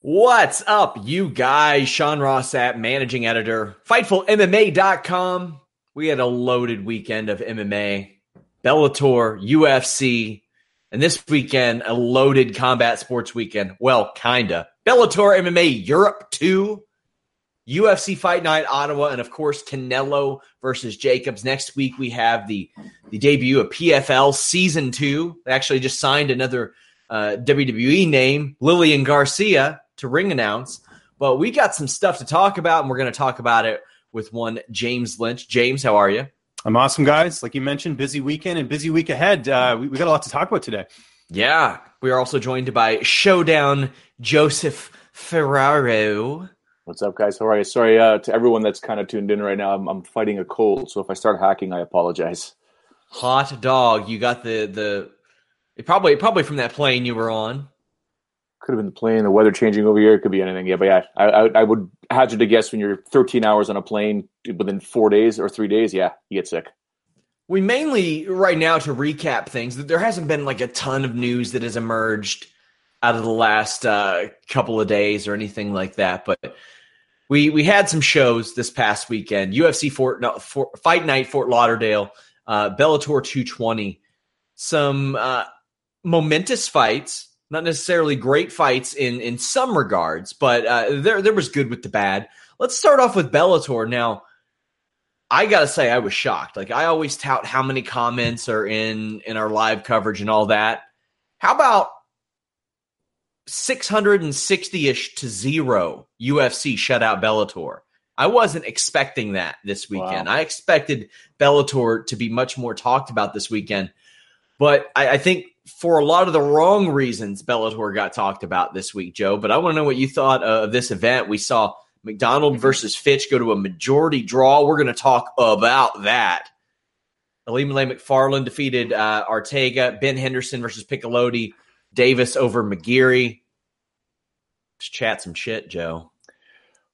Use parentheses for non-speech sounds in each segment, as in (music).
What's up, you guys? Sean Ross Sapp managing editor, FightfulMMA.com. We had a loaded weekend of MMA, Bellator, UFC, and this weekend, a loaded combat sports weekend. Well, kinda. Bellator MMA Europe 2, UFC Fight Night Ottawa, and of course Canelo versus Jacobs. Next week we have the the debut of PFL Season 2. They actually just signed another uh, WWE name, Lillian Garcia, to ring announce. But we got some stuff to talk about, and we're going to talk about it with one James Lynch. James, how are you? I'm awesome, guys. Like you mentioned, busy weekend and busy week ahead. Uh, we, we got a lot to talk about today. Yeah, we are also joined by Showdown Joseph Ferraro. What's up, guys? How are you? Sorry uh, to everyone that's kind of tuned in right now. I'm, I'm fighting a cold, so if I start hacking, I apologize. Hot dog, you got the the it probably probably from that plane you were on. Could have been the plane, the weather changing over here. It could be anything. Yeah, but yeah, I, I, I would hazard to guess when you're 13 hours on a plane within four days or three days, yeah, you get sick. We mainly right now to recap things. There hasn't been like a ton of news that has emerged out of the last uh, couple of days or anything like that, but we we had some shows this past weekend. UFC Fort, no, Fort Fight Night Fort Lauderdale, uh, Bellator 220. Some uh, momentous fights not necessarily great fights in in some regards, but uh, there there was good with the bad. Let's start off with Bellator. Now, I gotta say, I was shocked. Like I always tout how many comments are in in our live coverage and all that. How about 660 ish to zero UFC shutout Bellator? I wasn't expecting that this weekend. Wow. I expected Bellator to be much more talked about this weekend. But I, I think for a lot of the wrong reasons Bellator got talked about this week, Joe. But I want to know what you thought of this event. We saw MacDonald mm-hmm. versus Fitch go to a majority draw. We're going to talk about that. Ilima-Lei defeated uh, Arteaga. Ben Henderson versus Piccolotti. Davis over McGeary. Just chat some shit, Joe.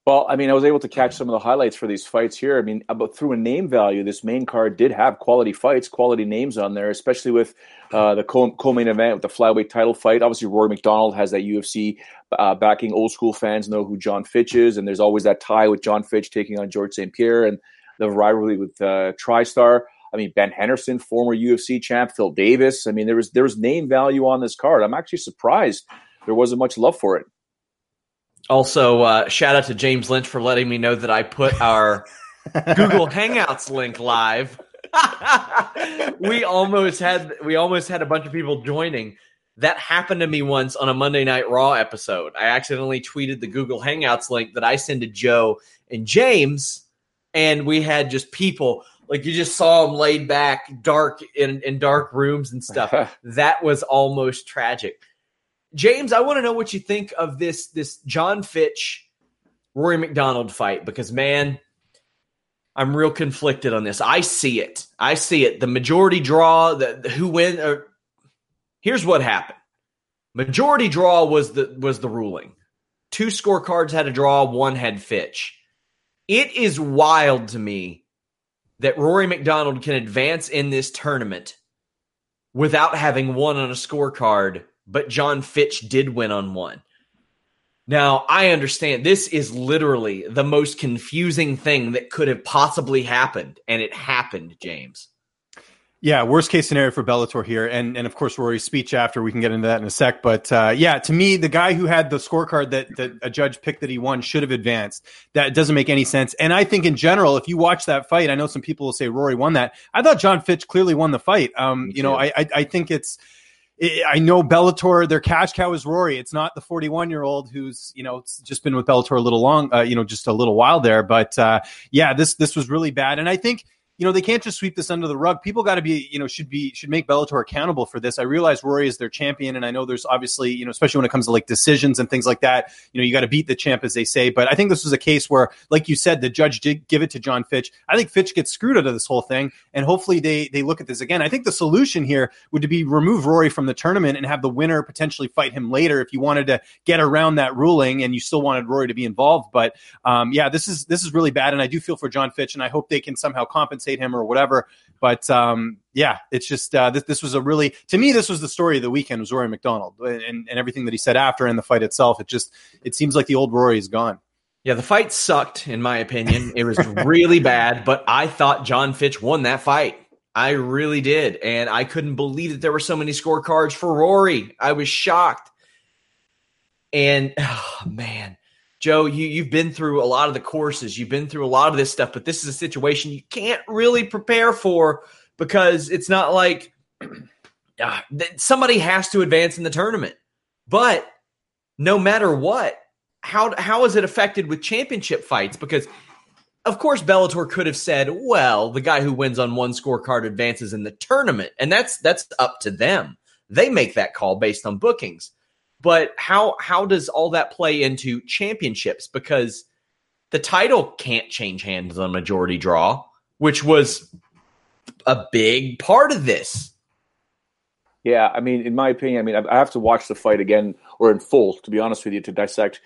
Well, I mean, I was able to catch some of the highlights for these fights here. I mean, about through a name value, this main card did have quality fights, quality names on there, especially with uh, the co- main event with the flyweight title fight. Obviously, Rory MacDonald has that UFC uh, backing. Old school fans know who Jon Fitch is, and there's always that tie with Jon Fitch taking on Georges St-Pierre and the rivalry with uh, TriStar. I mean, Ben Henderson, former UFC champ, Phil Davis. I mean, there was there was name value on this card. I'm actually surprised there wasn't much love for it. Also, uh, shout out to James Lynch for letting me know that I put our (laughs) Google Hangouts link live. (laughs) we almost had we almost had a bunch of people joining. That happened to me once on a Monday Night Raw episode. I accidentally tweeted the Google Hangouts link that I sent to Joe and James, and we had just people like you just saw them laid back, dark in in dark rooms and stuff. (laughs) that was almost tragic. James, I want to know what you think of this this Jon Fitch Rory MacDonald fight because man, I'm real conflicted on this. I see it. I see it. The majority draw, the, the who win. Or, here's what happened. Majority draw was the was the ruling. two scorecards had a draw, one had Fitch. It is wild to me that Rory MacDonald can advance in this tournament without having won on a scorecard, but Jon Fitch did win on one. Now, I understand this is literally the most confusing thing that could have possibly happened, and it happened, James. Yeah, worst case scenario for Bellator here, and and of course Rory's speech after. We can get into that in a sec, but uh, yeah, to me, the guy who had the scorecard that that a judge picked that he won should have advanced. That doesn't make any sense. And I think in general, if you watch that fight, I know some people will say Rory won that. I thought Jon Fitch clearly won the fight. Um, you know, I, I I think it's. I know Bellator, their cash cow is Rory. It's not the 41 year old who's you know just been with Bellator a little long, uh, you know, just a little while there. But uh, yeah, this this was really bad, and I think you know they can't just sweep this under the rug. People got to be you know should be should make Bellator accountable for this. I realize Rory is their champion, and I know there's obviously you know especially when it comes to like decisions and things like that. You know you got to beat the champ as they say. But I think this was a case where, like you said, the judge did give it to Jon Fitch. I think Fitch gets screwed out of this whole thing, and hopefully they they look at this again. I think the solution here would be remove Rory from the tournament and have the winner potentially fight him later if you wanted to get around that ruling and you still wanted Rory to be involved. But um, yeah, this is this is really bad, and I do feel for Jon Fitch, and I hope they can somehow compensate him or whatever. But um, yeah, it's just uh, this, this was a really to me this was the story of the weekend was Rory MacDonald and, and everything that he said after and the fight itself. It just it seems like the old Rory is gone. Yeah, the fight sucked in my opinion. It was really bad, but I thought Jon Fitch won that fight. I really did, and I couldn't believe that there were so many scorecards for Rory. I was shocked. And oh, (sighs) man, Joe, you, you've been through a lot of the courses, you've been through a lot of this stuff, but this is a situation you can't really prepare for because it's not like (clears throat) uh, somebody has to advance in the tournament. But no matter what, how how is it affected with championship fights? Because of course Bellator could have said, well, the guy who wins on one scorecard advances in the tournament, and that's that's up to them. They make that call based on bookings. But how how does all that play into championships? Because the title can't change hands on a majority draw, which was a big part of this. Yeah, I mean, in my opinion, I mean, I have to watch the fight again or in full, to be honest with you, to dissect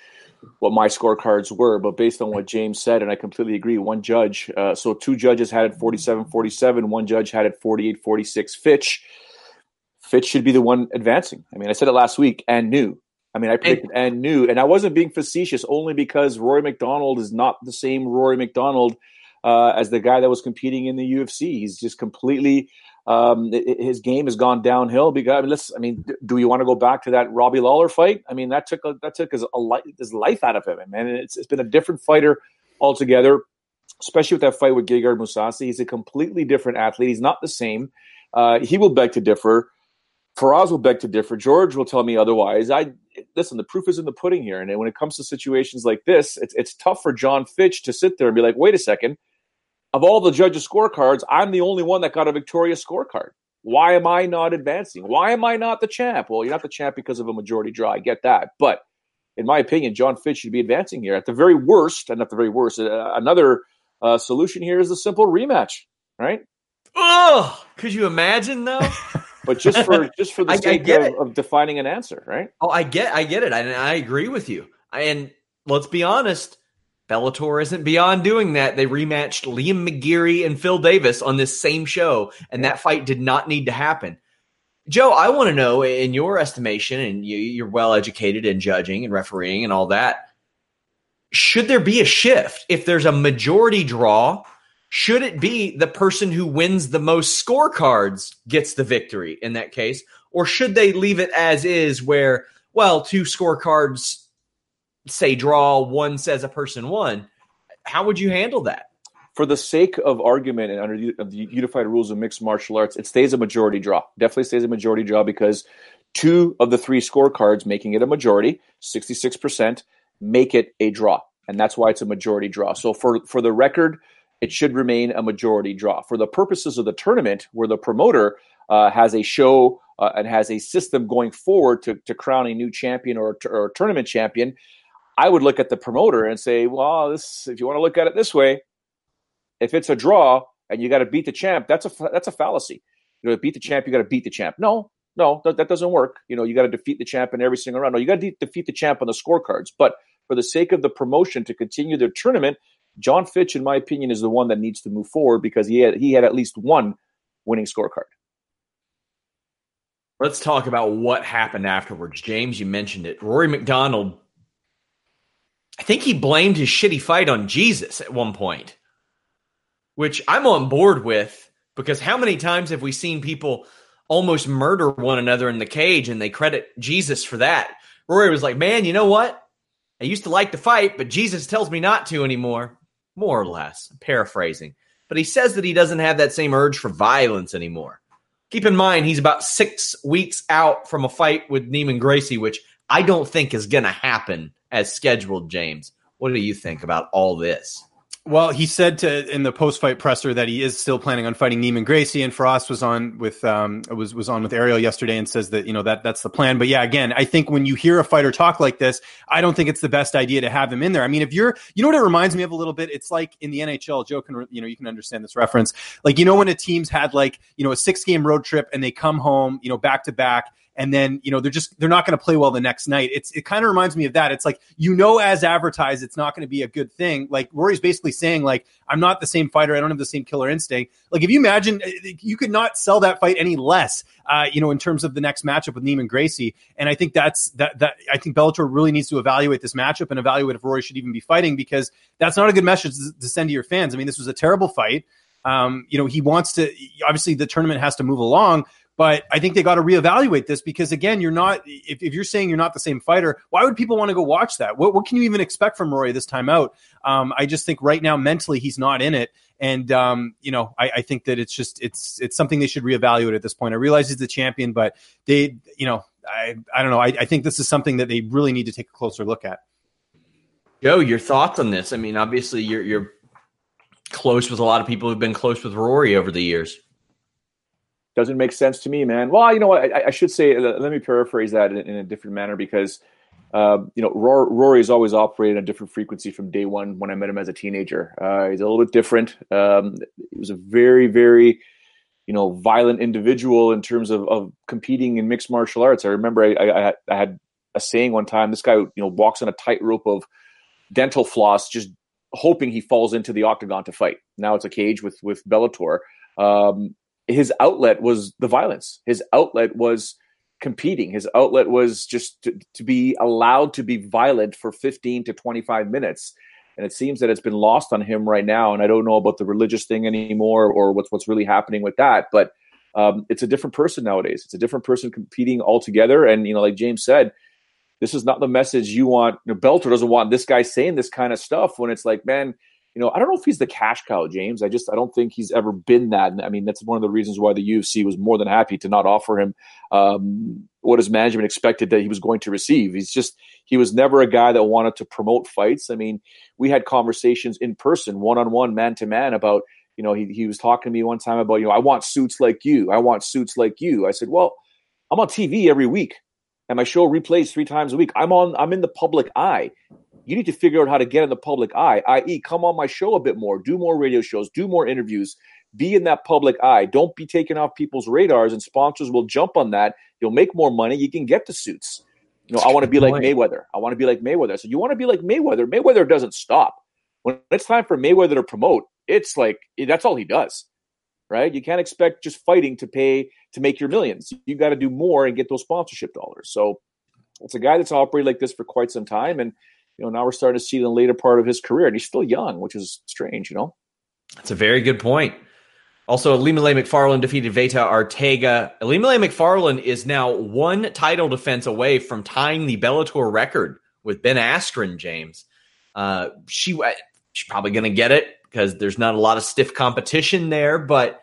what my scorecards were. But based on what James said, and I completely agree, one judge, uh, so two judges had it 47 47, one judge had it 48 46. Fitch Fitch should be the one advancing. I mean, I said it last week and knew. I mean, I predicted and, and knew, and I wasn't being facetious only because Rory MacDonald is not the same Rory MacDonald uh, as the guy that was competing in the UFC. He's just completely um, his game has gone downhill. Because I mean, let's. I mean, do we want to go back to that Robbie Lawler fight? I mean, that took a, that took his, a his life out of him, and it's it's been a different fighter altogether. Especially with that fight with Gegard Mousasi, he's a completely different athlete. He's not the same. Uh, he will beg to differ. Firas will beg to differ. George will tell me otherwise. I listen. The proof is in the pudding here, and when it comes to situations like this, it's it's tough for Jon Fitch to sit there and be like, "Wait a second, of all the judges' scorecards, I'm the only one that got a victorious scorecard. Why am I not advancing? Why am I not the champ? Well, you're not the champ because of a majority draw. I get that, but in my opinion, Jon Fitch should be advancing here. At the very worst, and at the very worst, uh, another uh, solution here is a simple rematch, right? Oh, could you imagine though? (laughs) but just for (laughs) just for the sake of, of, defining an answer, right? Oh, I get, I get it, and I, I agree with you. And let's be honest, Bellator isn't beyond doing that. They rematched Liam McGeary and Phil Davis on this same show, and that fight did not need to happen. Joe, I want to know, in your estimation, and you, you're well educated in judging and refereeing and all that, should there be a shift if there's a majority draw? Should it be the person who wins the most scorecards gets the victory in that case? Or should they leave it as is, where, well, two scorecards say draw, one says a person won? How would you handle that? For the sake of argument and under the, the unified rules of mixed martial arts, it stays a majority draw. Definitely stays a majority draw because two of the three scorecards making it a majority, 66%, make it a draw. And that's why it's a majority draw. So for, for the record, it should remain a majority draw. For the purposes of the tournament, where the promoter uh, has a show uh, and has a system going forward to, to crown a new champion or, or a tournament champion, I would look at the promoter and say, well, this if you want to look at it this way, if it's a draw and you got to beat the champ, that's a that's a fallacy. You know, beat the champ, you got to beat the champ. No, no, that, that doesn't work. You know, you got to defeat the champ in every single round. No, you got to de- defeat the champ on the scorecards. But for the sake of the promotion to continue their tournament, Jon Fitch, in my opinion, is the one that needs to move forward because he had he had at least one winning scorecard. Let's talk about what happened afterwards. James, you mentioned it. Rory MacDonald, I think he blamed his shitty fight on Jesus at one point, which I'm on board with because how many times have we seen people almost murder one another in the cage and they credit Jesus for that? Rory was like, man, you know what? I used to like to fight, but Jesus tells me not to anymore. More or less, paraphrasing. But he says that he doesn't have that same urge for violence anymore. Keep in mind, he's about six weeks out from a fight with Neiman Gracie, which I don't think is going to happen as scheduled, James. What do you think about all this? Well, he said to in the post fight presser that he is still planning on fighting Neiman Gracie, and Firas was on with um was was on with Ariel yesterday and says that you know that that's the plan. But yeah, again, I think when you hear a fighter talk like this, I don't think it's the best idea to have him in there. I mean, if you're, you know what it reminds me of a little bit? It's like in the NHL. Joe can you know you can understand this reference. Like you know when a team's had like you know a six game road trip and they come home you know back to back and then you know they're just they're not going to play well the next night. It's it kind of reminds me of that. It's like you know as advertised, it's not going to be a good thing. Like Rory's basically saying like I'm not the same fighter. I don't have the same killer instinct. Like if you imagine eh, eh, you could not sell that fight any less. Uh, you know in terms of the next matchup with Neiman Gracie, and I think that's that that I think Bellator really needs to evaluate this matchup and evaluate if Rory should even be fighting because that's not a good message to send to your fans. I mean this was a terrible fight. Um, you know, he wants to obviously the tournament has to move along, but I think they got to reevaluate this because again, you're not if, if, you're saying you're not the same fighter, why would people want to go watch that? What, what can you even expect from Rory this time out? Um, I just think right now mentally he's not in it. And um, you know, I, I, think that it's just it's it's something they should reevaluate at this point. I realize he's the champion, but they, you know, I I don't know. I, I think this is something that they really need to take a closer look at. Joe, your thoughts on this? I mean, obviously you're you're close with a lot of people who've been close with Rory over the years doesn't make sense to me, man. Well, you know what? I, I should say, uh, let me paraphrase that in, in a different manner because, uh, you know, Rory has always operated a different frequency from day one when I met him as a teenager. Uh, he's a little bit different. Um, he was a very, very, you know, violent individual in terms of, of competing in mixed martial arts. I remember I, I, I had a saying one time, this guy, you know, walks on a tightrope of dental floss, just hoping he falls into the octagon to fight. Now it's a cage with, with Bellator. Um, his outlet was the violence. His outlet was competing. His outlet was just to, to, be allowed to be violent for 15 to 25 minutes. And it seems that it's been lost on him right now. And I don't know about the religious thing anymore or what's what's really happening with that. But um, it's a different person nowadays. It's a different person competing altogether. And you know, like James said, this is not the message you want. You know, Bellator doesn't want this guy saying this kind of stuff when it's like, man, you know, I don't know if he's the cash cow, James. I just I don't think he's ever been that. I mean, that's one of the reasons why the UFC was more than happy to not offer him um, what his management expected that he was going to receive. He's just he was never a guy that wanted to promote fights. I mean, we had conversations in person, one on one, man to man, about you know he he was talking to me one time about you know I want suits like you, I want suits like you. I said, well, I'm on TV every week and my show replays three times a week. I'm on. I'm in the public eye you need to figure out how to get in the public eye, i.e., come on my show a bit more, do more radio shows, do more interviews, be in that public eye. Don't be taken off people's radars, and sponsors will jump on that. You'll make more money. You can get the suits. You know, I want to be like Mayweather. I want to be like Mayweather. So you want to be like Mayweather. Mayweather doesn't stop. When it's time for Mayweather to promote, it's like that's all he does. Right? You can't expect just fighting to pay to make your millions. You got to do more and get those sponsorship dollars. So it's a guy that's operated like this for quite some time and you know, now we're starting to see the later part of his career, and he's still young, which is strange, you know. That's a very good point. Also, Ilima-Lei defeated Veta Arteaga. Ilima-Lei is now one title defense away from tying the Bellator record with Ben Askren, James. Uh, she she's probably going to get it because there's not a lot of stiff competition there, but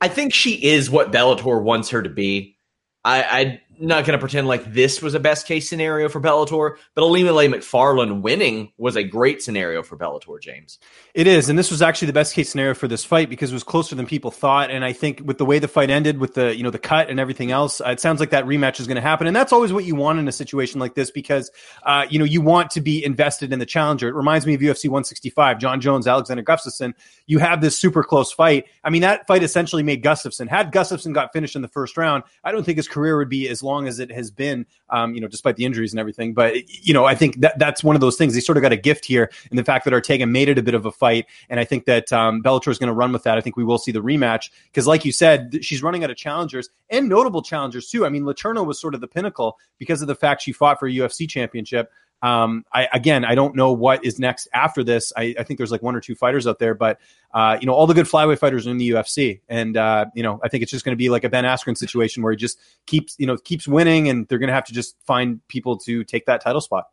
I think she is what Bellator wants her to be. I, I not going to pretend like this was a best case scenario for Bellator, but Ilima-Lei Macfarlane winning was a great scenario for Bellator, James. It is, and this was actually the best case scenario for this fight because it was closer than people thought. And I think with the way the fight ended, with the you know the cut and everything else, uh, it sounds like that rematch is going to happen. And that's always what you want in a situation like this because uh, you know you want to be invested in the challenger. It reminds me of UFC 165, Jon Jones, Alexander Gustafsson. You have this super close fight. I mean, that fight essentially made Gustafsson. Had Gustafsson got finished in the first round, I don't think his career would be as long as it has been, um, you know, despite the injuries and everything. But you know, I think that that's one of those things. He sort of got a gift here in the fact that Ortega made it a bit of a fight, and I think that um, Bellator is going to run with that. I think we will see the rematch because, like you said, she's running out of challengers and notable challengers too. I mean, Letourneau was sort of the pinnacle because of the fact she fought for a UFC championship. Um, I again, I don't know what is next after this. I, I think there's like one or two fighters out there, but uh, you know, all the good flyweight fighters are in the UFC, and uh, you know, I think it's just going to be like a Ben Askren situation where he just keeps, you know, keeps winning, and they're going to have to just find people to take that title spot.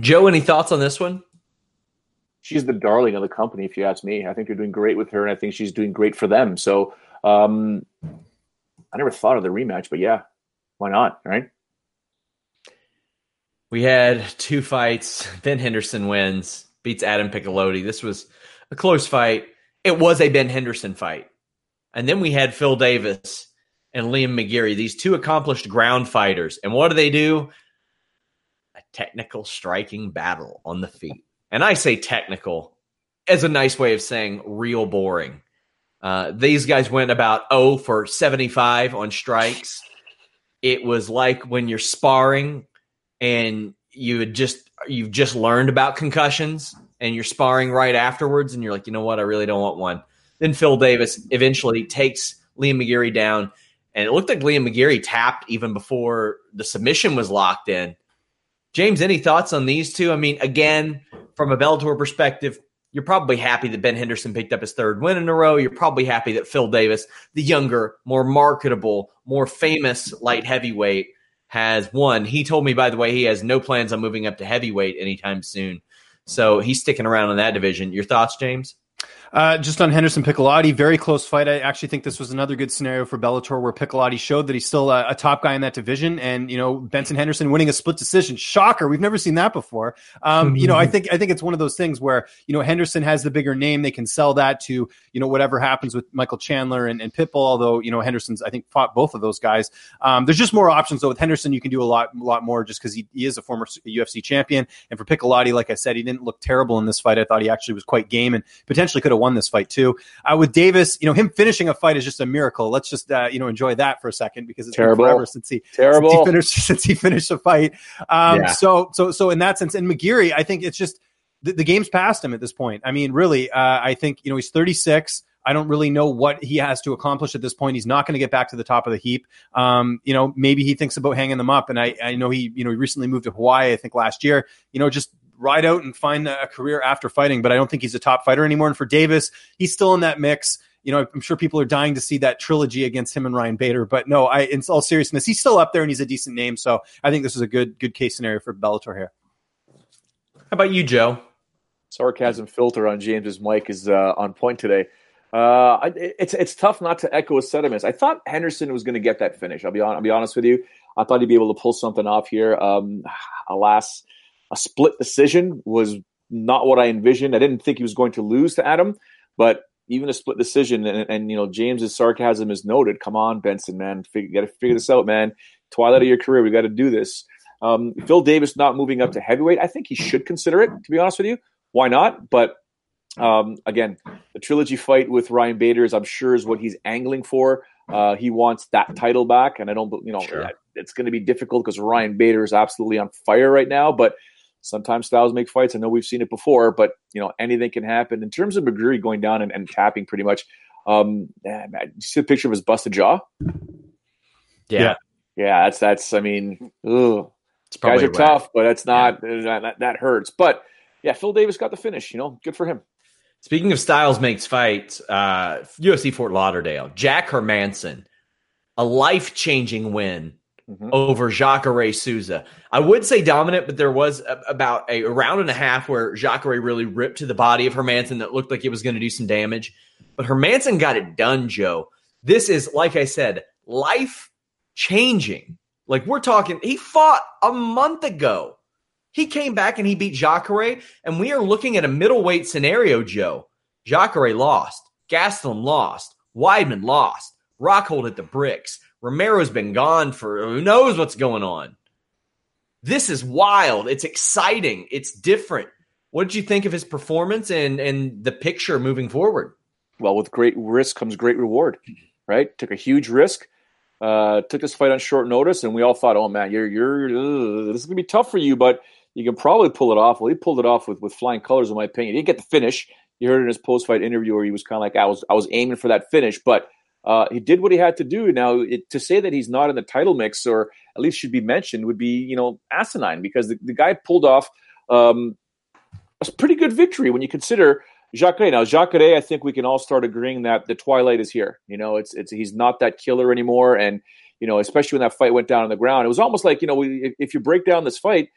Joe, any thoughts on this one? She's the darling of the company, if you ask me. I think they're doing great with her, and I think she's doing great for them. So, um, I never thought of the rematch, but yeah, why not? Right? We had two fights. (laughs) Ben Henderson wins, beats Adam Piccolotti. This was a close fight. It was a Ben Henderson fight. And then we had Phil Davis and Liam McGeary, these two accomplished ground fighters. And what do they do? A technical striking battle on the feet. And I say technical as a nice way of saying real boring. Uh, these guys went about 0 for 75 on strikes. It was like when you're sparring and you had just you've just learned about concussions and you're sparring right afterwards and you're like, you know what, I really don't want one. Then Phil Davis eventually takes Liam McGeary down. And it looked like Liam McGeary tapped even before the submission was locked in. James, any thoughts on these two? I mean, again, from a Bellator perspective, you're probably happy that Ben Henderson picked up his third win in a row. You're probably happy that Phil Davis, the younger, more marketable, more famous light heavyweight, has won. He told me, by the way, he has no plans on moving up to heavyweight anytime soon. So he's sticking around in that division. Your thoughts, James? Uh, just on Henderson Piccolotti, very close fight. I actually think this was another good scenario for Bellator where Piccolotti showed that he's still a, a, top guy in that division, and you know Benson Henderson winning a split decision. Shocker, we've never seen that before. Um, you know, I think I think it's one of those things where you know Henderson has the bigger name; they can sell that to you know whatever happens with Michael Chandler and, and Pitbull. Although you know Henderson's, I think fought both of those guys. Um, there's just more options though. With Henderson, you can do a lot, a lot more just because he, he is a former UFC champion. And for Piccolotti, like I said, he didn't look terrible in this fight. I thought he actually was quite game and potentially could have won this fight too. Uh, with Davis, you know, him finishing a fight is just a miracle. Let's just uh, you know enjoy that for a second because it's terrible. been forever since he terrible (laughs) since he finished since he finished a fight. Um, yeah. So so so in that sense, and McGeary, I think it's just the, the game's past him at this point. I mean, really, uh, I think you know he's 36. I don't really know what he has to accomplish at this point. He's not going to get back to the top of the heap. Um, you know, maybe he thinks about hanging them up. And I, I know he, you know, he recently moved to Hawaii, I think last year. You know, just ride out and find a career after fighting. But I don't think he's a top fighter anymore. And for Davis, he's still in that mix. You know, I'm sure people are dying to see that trilogy against him and Ryan Bader. But no, I, in all seriousness, he's still up there and he's a decent name. So I think this is a good, good case scenario for Bellator here. How about you, Joe? Sarcasm filter on James's mic is uh, on point today. Uh, it's it's tough not to echo his sentiments. I thought Henderson was going to get that finish. I'll be on, I'll be honest with you. I thought he'd be able to pull something off here. Um, (sighs) alas, a split decision was not what I envisioned. I didn't think he was going to lose to Adam, but even a split decision, and, and you know James's sarcasm is noted. Come on, Benson, man, you got to figure this out, man. Twilight of your career, we got to do this. Um, Phil Davis not moving up to heavyweight, I think he should consider it. To be honest with you, why not? But um, again, the trilogy fight with Ryan Bader is, I'm sure, is what he's angling for. Uh, he wants that title back, and I don't, you know, sure. it's going to be difficult because Ryan Bader is absolutely on fire right now. But sometimes styles make fights. I know we've seen it before, but you know anything can happen. In terms of McGeary going down and, and tapping, pretty much. Um, man, you see the picture of his busted jaw? Yeah, yeah. That's that's. I mean, ugh. guys are tough, but that's not yeah. that, that hurts. But yeah, Phil Davis got the finish. You know, good for him. Speaking of styles makes fights, uh, UFC Fort Lauderdale, Jack Hermansson, a life changing win mm-hmm. over Jacare Souza. I would say dominant, but there was a, about a, a, round and a half where Jacare really ripped to the body of Hermansson that looked like it was going to do some damage. But Hermansson got it done, Joe. This is, like I said, life changing. Like we're talking, he fought a month ago. He came back and he beat Jacare, and we are looking at a middleweight scenario, Joe. Jacare lost. Gastelum lost. Weidman lost. Rockhold at the bricks. Romero's been gone for who knows what's going on. This is wild. It's exciting. It's different. What did you think of his performance and and the picture moving forward? Well, with great risk comes great reward, right? Took a huge risk. Uh, took this fight on short notice, and we all thought, "Oh man, you're you're ugh, this is gonna be tough for you," but you can probably pull it off. Well, he pulled it off with with flying colors, in my opinion. He didn't get the finish. You heard in his post fight interview where he was kind of like, "I was I was aiming for that finish," but uh, he did what he had to do. Now, it, to say that he's not in the title mix or at least should be mentioned would be you know asinine because the, the guy pulled off um, a pretty good victory when you consider Jacare. Now, Jacare, I think we can all start agreeing that the twilight is here. You know, it's it's he's not that killer anymore, and you know, especially when that fight went down on the ground, it was almost like you know, if, if you break down this fight,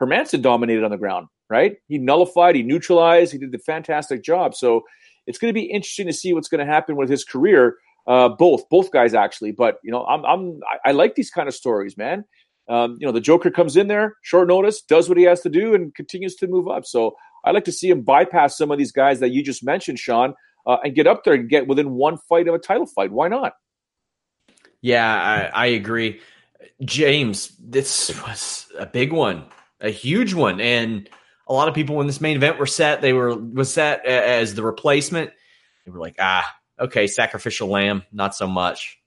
Hermansson dominated on the ground, right? He nullified, he neutralized, he did a fantastic job. So it's going to be interesting to see what's going to happen with his career. Uh, both, both guys actually. But you know, I'm, I'm, I, I like these kind of stories, man. Um, you know, the Joker comes in there, short notice, does what he has to do, and continues to move up. So I like to see him bypass some of these guys that you just mentioned, Sean, uh, and get up there and get within one fight of a title fight. Why not? Yeah, I, I agree. James, this was a big one, a huge one, and a lot of people when this main event were set, they were was set as the replacement. They were like, ah, okay, sacrificial lamb, not so much.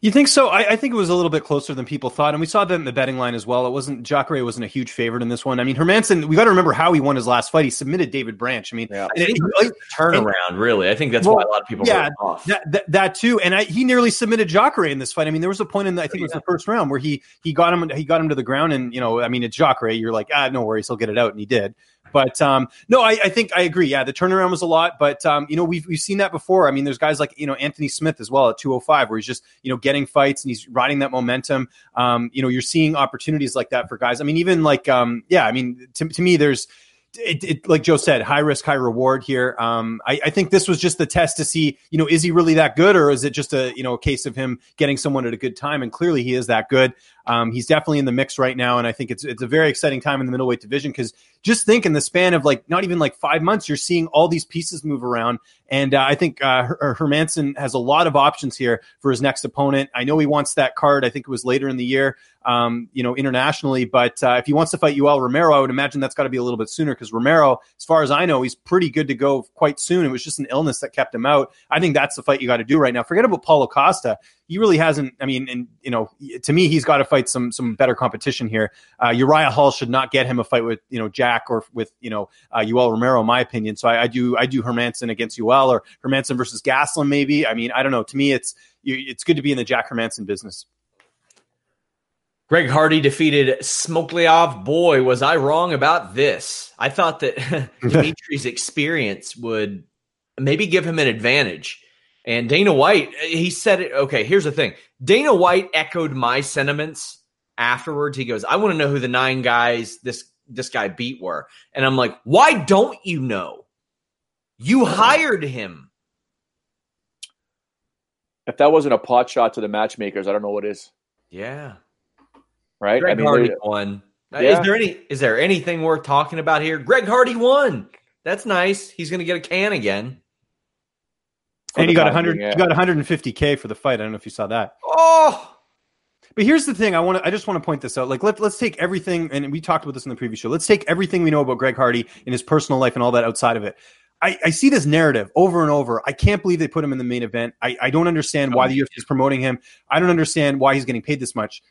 You think so? I, I, think it was a little bit closer than people thought, and we saw that in the betting line as well. It wasn't Jacare wasn't a huge favorite in this one. I mean, Hermansson, We got to remember how he won his last fight. He submitted David Branch. I mean, yeah. and, and, and, turnaround really. I think that's well, why a lot of people. Yeah, that, that, that too. And I, he nearly submitted Jacare in this fight. I mean, there was a point in the, I think it was the first round where he he got him he got him to the ground, and you know, I mean, it's Jacare. You're like, ah, no worries, he'll get it out, and he did. But um, no, I, I, think I agree. Yeah, the turnaround was a lot, but um, you know we've we've seen that before. I mean, there's guys like you know Anthony Smith as well at 205, where he's just you know getting fights and he's riding that momentum. Um, you know, you're seeing opportunities like that for guys. I mean, even like um, yeah, I mean, to, to me, there's it, it, like Joe said, high risk, high reward here. Um, I, I, think this was just the test to see, you know, is he really that good, or is it just a you know a case of him getting someone at a good time? And clearly, he is that good. Um, he's definitely in the mix right now, and I think it's it's a very exciting time in the middleweight division because just think in the span of like not even like five months, you're seeing all these pieces move around, and uh, I think uh, Her- Hermansson has a lot of options here for his next opponent. I know he wants that card. I think it was later in the year, um, you know, internationally. But uh, if he wants to fight Yoel Romero, I would imagine that's got to be a little bit sooner because Romero, as far as I know, he's pretty good to go quite soon. It was just an illness that kept him out. I think that's the fight you got to do right now. Forget about Paulo Costa he really hasn't. I mean, and you know, to me, he's got to fight some some better competition here. Uh, Uriah Hall should not get him a fight with you know Jack or with you know uh, Yoel Romero, in my opinion. So I, I do I do Hermansson against Yoel or Hermansson versus Gastelum, maybe. I mean, I don't know. To me, it's it's good to be in the Jack Hermansson business. Greg Hardy defeated Smoliakov. Boy, was I wrong about this. I thought that (laughs) (laughs) Dimitri's experience would maybe give him an advantage. And Dana White, he said it. Okay, here's the thing Dana White echoed my sentiments afterwards. He goes, I want to know who the nine guys this this guy beat were. And I'm like, why don't you know? You hired him. If that wasn't a pot shot to the matchmakers, I don't know what is. Yeah. Right? Greg I mean, Hardy won. Uh, yeah. Is there any is there anything worth talking about here? Greg Hardy won. That's nice. He's gonna get a can again and he got 100 yeah. he got 150k for the fight. I don't know if you saw that. Oh. But here's the thing. I want to. I just want to point this out. Like, let, let's take everything, and we talked about this in the previous show. Let's take everything we know about Greg Hardy in his personal life and all that outside of it. I, I see this narrative over and over. I can't believe they put him in the main event. I, I don't understand why the UFC is promoting him. I don't understand why he's getting paid this much.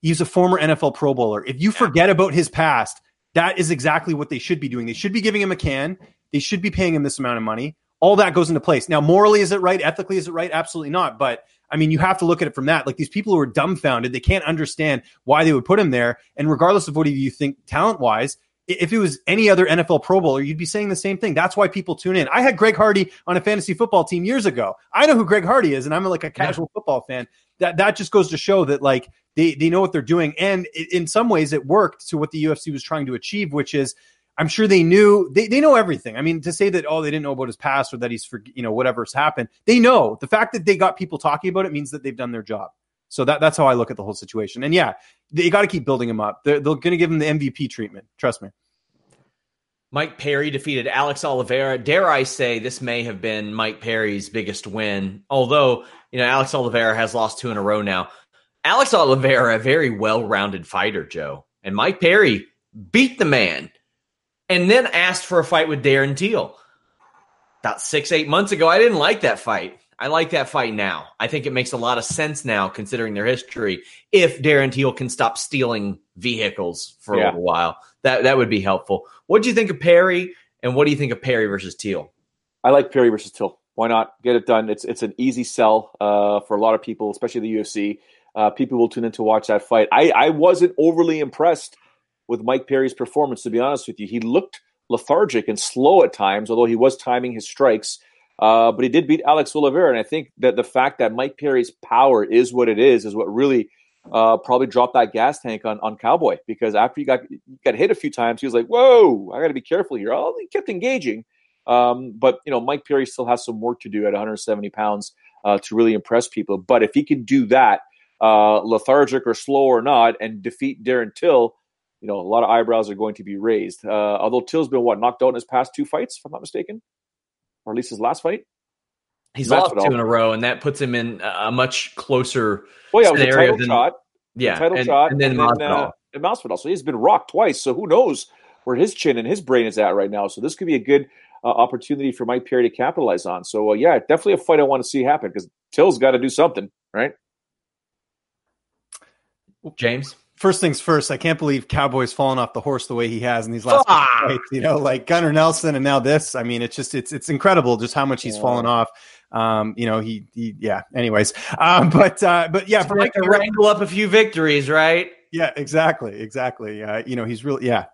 He's a former NFL Pro Bowler. If you forget about his past, that is exactly what they should be doing. They should be giving him a can. They should be paying him this amount of money all that goes into place. Now, morally, is it right? Ethically, is it right? Absolutely not. But I mean, you have to look at it from that. Like these people who are dumbfounded, they can't understand why they would put him there. And regardless of what you think talent wise, if it was any other NFL Pro Bowler, you'd be saying the same thing. That's why people tune in. I had Greg Hardy on a fantasy football team years ago. I know who Greg Hardy is, and I'm like a casual football fan. That that just goes to show that like they they know what they're doing, and in some ways it worked to what the UFC was trying to achieve, which is I'm sure they knew they, they know everything. I mean, to say that oh they didn't know about his past or that he's for you know whatever's happened, they know. The fact that they got people talking about it means that they've done their job. So that that's how I look at the whole situation. And yeah, they got to keep building him up. They're, they're going to give him the MVP treatment. Trust me. Mike Perry defeated Alex Oliveira. Dare I say this may have been Mike Perry's biggest win, although you know Alex Oliveira has lost two in a row now. Alex Oliveira, a very well-rounded fighter, Joe, and Mike Perry beat the man and then asked for a fight with Darren Till About six, eight months ago, I didn't like that fight. I like that fight now. I think it makes a lot of sense now, considering their history. If Darren Till can stop stealing vehicles for yeah. a little while, that that would be helpful. What do you think of Perry, and what do you think of Perry versus Till? I like Perry versus Till. Why not get it done? It's it's an easy sell uh, for a lot of people, especially the UFC. Uh, people will tune in to watch that fight. I, I wasn't overly impressed with Mike Perry's performance, to be honest with you. He looked lethargic and slow at times, although he was timing his strikes. Uh, but he did beat Alex Oliveira, and I think that the fact that Mike Perry's power is what it is is what really uh, probably dropped that gas tank on, on Cowboy because after he got got hit a few times, he was like, "Whoa, I got to be careful here." Oh, he kept engaging, um, but you know, Mike Perry still has some work to do at 170 pounds uh, to really impress people. But if he can do that, uh, lethargic or slow or not, and defeat Darren Till, you know, a lot of eyebrows are going to be raised. Uh, although Till's been what knocked out in his past two fights, if I'm not mistaken, or at least his last fight. He's lost two in a row, and that puts him in a much closer. Well, yeah, it was a title than, shot. Yeah, title and, shot, and then, and then uh, Masvidal. So he's been rocked twice. So who knows where his chin and his brain is at right now? So this could be a good uh, opportunity for Mike Perry to capitalize on. So uh, yeah, definitely a fight I want to see happen because Till's got to do something, right? James. First things first, I can't believe Cowboys falling off the horse the way he has in these last fights. You know, like Gunnar Nelson and now this. I mean, it's just it's it's incredible just how much he's yeah. fallen off. Um, you know, he, he yeah. Anyways, um, but uh, but yeah, for Mike to wrangle up a few victories, right? Yeah, exactly, exactly. Uh, you know, he's really yeah.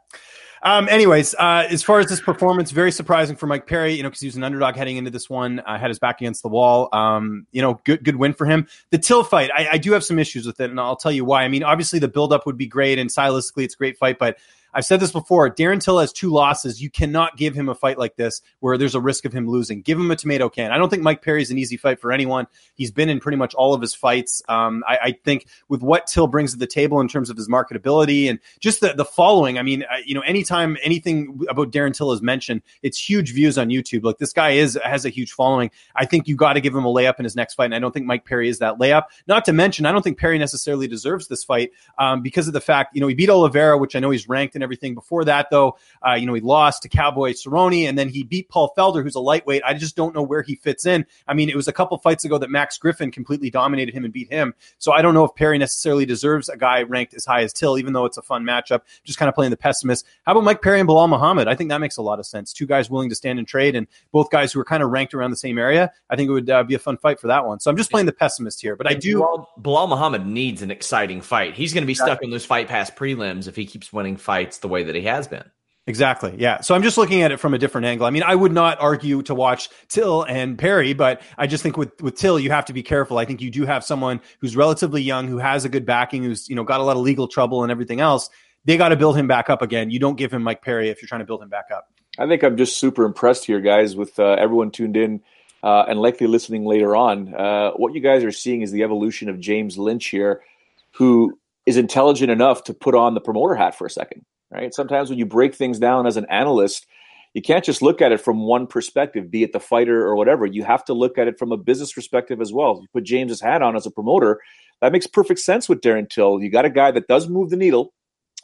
Um, anyways, uh, as far as this performance, very surprising for Mike Perry, you know, because he was an underdog heading into this one, uh, had his back against the wall. Um, you know, good good win for him. The Till fight, I, I, do have some issues with it, and I'll tell you why. I mean, obviously the buildup would be great, and stylistically it's a great fight, but I've said this before. Darren Till has two losses. You cannot give him a fight like this where there's a risk of him losing. Give him a tomato can. I don't think Mike Perry is an easy fight for anyone. He's been in pretty much all of his fights. Um, I, I, think with what Till brings to the table in terms of his marketability and just the, the following. I mean, I, you know, anytime anything about Darren Till is mentioned, it's huge views on YouTube. Like this guy is has a huge following. I think you got to give him a layup in his next fight, and I don't think Mike Perry is that layup. Not to mention, I don't think Perry necessarily deserves this fight um, because of the fact, you know, he beat Oliveira, which I know he's ranked and everything before that though. Uh, you know, he lost to Cowboy Cerrone, and then he beat Paul Felder, who's a lightweight. I just don't know where he fits in. I mean, it was a couple fights ago that Max Griffin completely dominated him and beat him. So I don't know if Perry necessarily deserves a guy ranked as high as Till, even though it's a fun matchup. Just kind of playing the pessimist. How about Mike Perry and Belal Muhammad? I think that makes a lot of sense. Two guys willing to stand and trade, and both guys who are kind of ranked around the same area. I think it would uh, be a fun fight for that one. So I'm just playing the pessimist here, but I do. Belal, Belal Muhammad needs an exciting fight. He's going to be stuck in those fight pass prelims if he keeps winning fights the way that he has been. Exactly. Yeah. So I'm just looking at it from a different angle. I mean, I would not argue to watch Till and Perry, but I just think with, with Till, you have to be careful. I think you do have someone who's relatively young, who has a good backing, who's, you know, got a lot of legal trouble and everything else. They got to build him back up again. You don't give him Mike Perry if you're trying to build him back up. I think I'm just super impressed here, guys, with uh, everyone tuned in uh, and likely listening later on. Uh, what you guys are seeing is the evolution of James Lynch here, who is intelligent enough to put on the promoter hat for a second right? Sometimes when you break things down as an analyst, you can't just look at it from one perspective, be it the fighter or whatever. You have to look at it from a business perspective as well. You put James's hat on as a promoter, that makes perfect sense with Darren Till. You got a guy that does move the needle.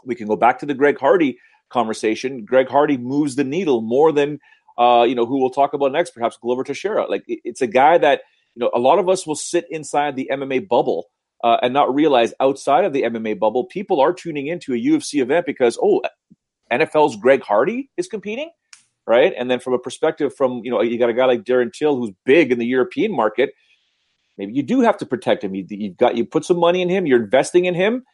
We can go back to the Greg Hardy conversation. Greg Hardy moves the needle more than uh, you know who we'll talk about next, perhaps Glover Teixeira. Like it's a guy that you know a lot of us will sit inside the MMA bubble uh, and not realize outside of the MMA bubble, people are tuning into a UFC event because oh, NFL's Greg Hardy is competing, right? And then from a perspective from you know you got a guy like Darren Till who's big in the European market. Maybe you do have to protect him. You, you've got you put some money in him. You're investing in him.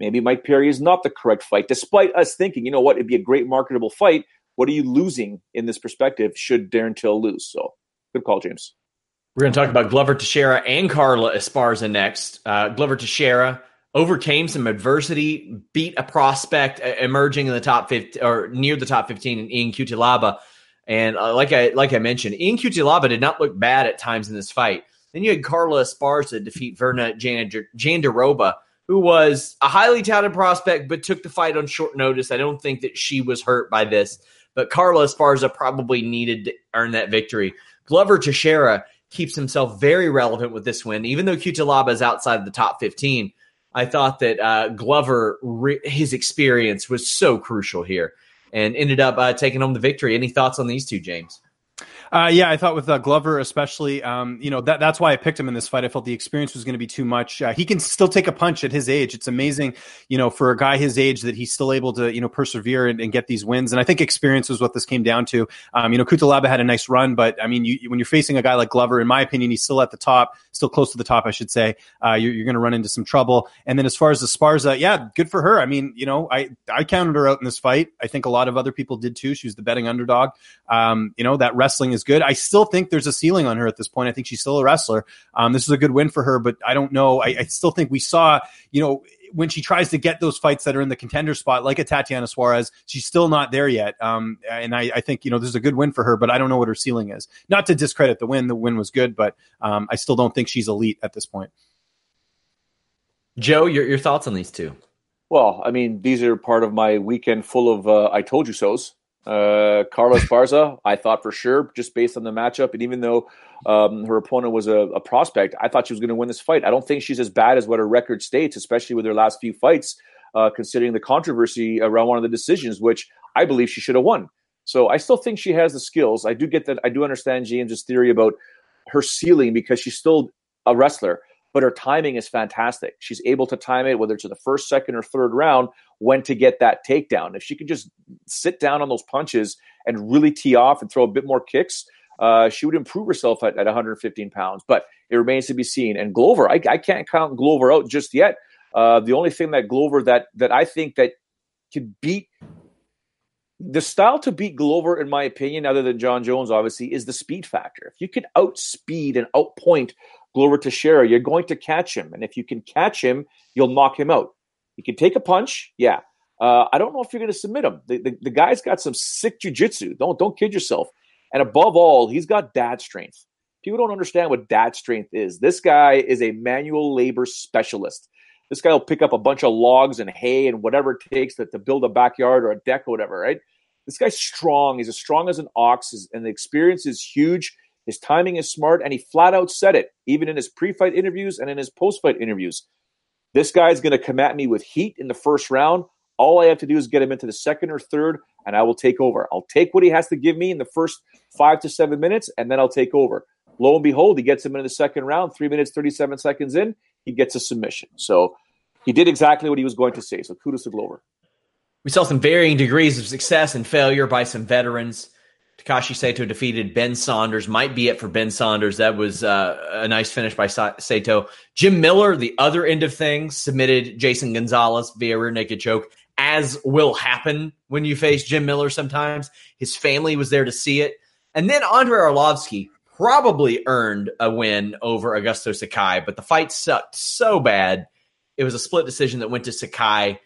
Maybe Mike Perry is not the correct fight, despite us thinking, you know what, it'd be a great marketable fight. What are you losing in this perspective? Should Darren Till lose? So, good call, James. We're going to talk about Glover Teixeira and Carla Esparza next. Uh, Glover Teixeira overcame some adversity, beat a prospect emerging in the top 50 or near the top 15 in Ian Cutelaba. And uh, like I like I mentioned, Ian Cutelaba did not look bad at times in this fight. Then you had Carla Esparza defeat Virna Jandiroba, who was a highly touted prospect, but took the fight on short notice. I don't think that she was hurt by this, but Carla Esparza probably needed to earn that victory. Glover Teixeira keeps himself very relevant with this win. Even though Cutelaba is outside the top 15, I thought that uh, Glover, re- his experience was so crucial here and ended up uh, taking home the victory. Any thoughts on these two, James? Uh, yeah, I thought with uh, Glover, especially, um, you know, that, that's why I picked him in this fight. I felt the experience was going to be too much. Uh, he can still take a punch at his age. It's amazing, you know, for a guy his age that he's still able to, you know, persevere and, and get these wins. And I think experience was what this came down to. Um, you know, Cutelaba had a nice run, but I mean, you, when you're facing a guy like Glover, in my opinion, he's still at the top, still close to the top, I should say. Uh, you're, you're going to run into some trouble. And then as far as Esparza, yeah, good for her. I mean, you know, I I counted her out in this fight. I think a lot of other people did too. She was the betting underdog. Um, you know, that wrestling is good. I still think there's a ceiling on her at this point. I think she's still a wrestler. Um, this is a good win for her, but I don't know. I, I still think we saw, you know, when she tries to get those fights that are in the contender spot, like a Tatiana Suarez, she's still not there yet. Um, and I, I, think you know this is a good win for her, but I don't know what her ceiling is. Not to discredit the win; the win was good, but um, I still don't think she's elite at this point. Joe, your your thoughts on these two? Well, I mean, these are part of my weekend full of uh, "I told you so"s. Uh, Carla Esparza, I thought for sure, just based on the matchup, and even though um, her opponent was a, a, prospect, I thought she was going to win this fight. I don't think she's as bad as what her record states, especially with her last few fights, uh, considering the controversy around one of the decisions, which I believe she should have won. So I still think she has the skills. I do get that. I do understand James's theory about her ceiling because she's still a wrestler but her timing is fantastic. She's able to time it, whether it's in the first, second, or third round, when to get that takedown. If she can just sit down on those punches and really tee off and throw a bit more kicks, uh, she would improve herself at, at 115 pounds. But it remains to be seen. And Glover, I, I can't count Glover out just yet. Uh, the only thing that Glover that that I think that could beat the style to beat Glover, in my opinion, other than Jon Jones, obviously, is the speed factor. If you can outspeed and outpoint Glover Teixeira, you're going to catch him. And if you can catch him, you'll knock him out. He can take a punch, yeah. Uh, I don't know if you're going to submit him. The, the, the guy's got some sick jujitsu. Don't don't kid yourself. And above all, he's got dad strength. People don't understand what dad strength is. This guy is a manual labor specialist. This guy will pick up a bunch of logs and hay and whatever it takes to, to build a backyard or a deck or whatever, right? This guy's strong. He's as strong as an ox, and the experience is huge. His timing is smart, and he flat out said it, even in his pre fight interviews and in his post fight interviews. This guy's going to come at me with heat in the first round. All I have to do is get him into the second or third, and I will take over. I'll take what he has to give me in the first five to seven minutes, and then I'll take over. Lo and behold, he gets him in the second round, three minutes, 37 seconds in, he gets a submission. So he did exactly what he was going to say. So kudos to Glover. We saw some varying degrees of success and failure by some veterans. Takashi Sato defeated Ben Saunders. Might be it for Ben Saunders. That was uh, a nice finish by Sato. Jim Miller, the other end of things, submitted Jason Gonzalez via rear naked choke, as will happen when you face Jim Miller sometimes. His family was there to see it. And then Andrei Arlovski probably earned a win over Augusto Sakai, but the fight sucked so bad. It was a split decision that went to Sakai.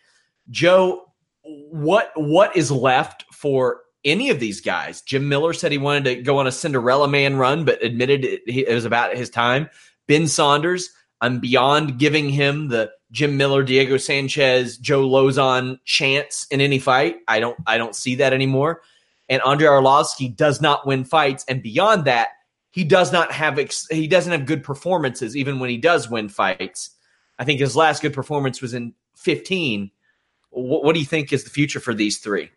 Joe, what what is left for any of these guys. Jim Miller said he wanted to go on a Cinderella man run, but admitted it, it was about his time. Ben Saunders, I'm beyond giving him the Jim Miller, Diego Sanchez, Joe Lauzon chance in any fight. I don't I don't see that anymore. And Andre Arlovski does not win fights, and beyond that, he does not have ex- he doesn't have good performances even when he does win fights. I think his last good performance was in 15. What, what do you think is the future for these three?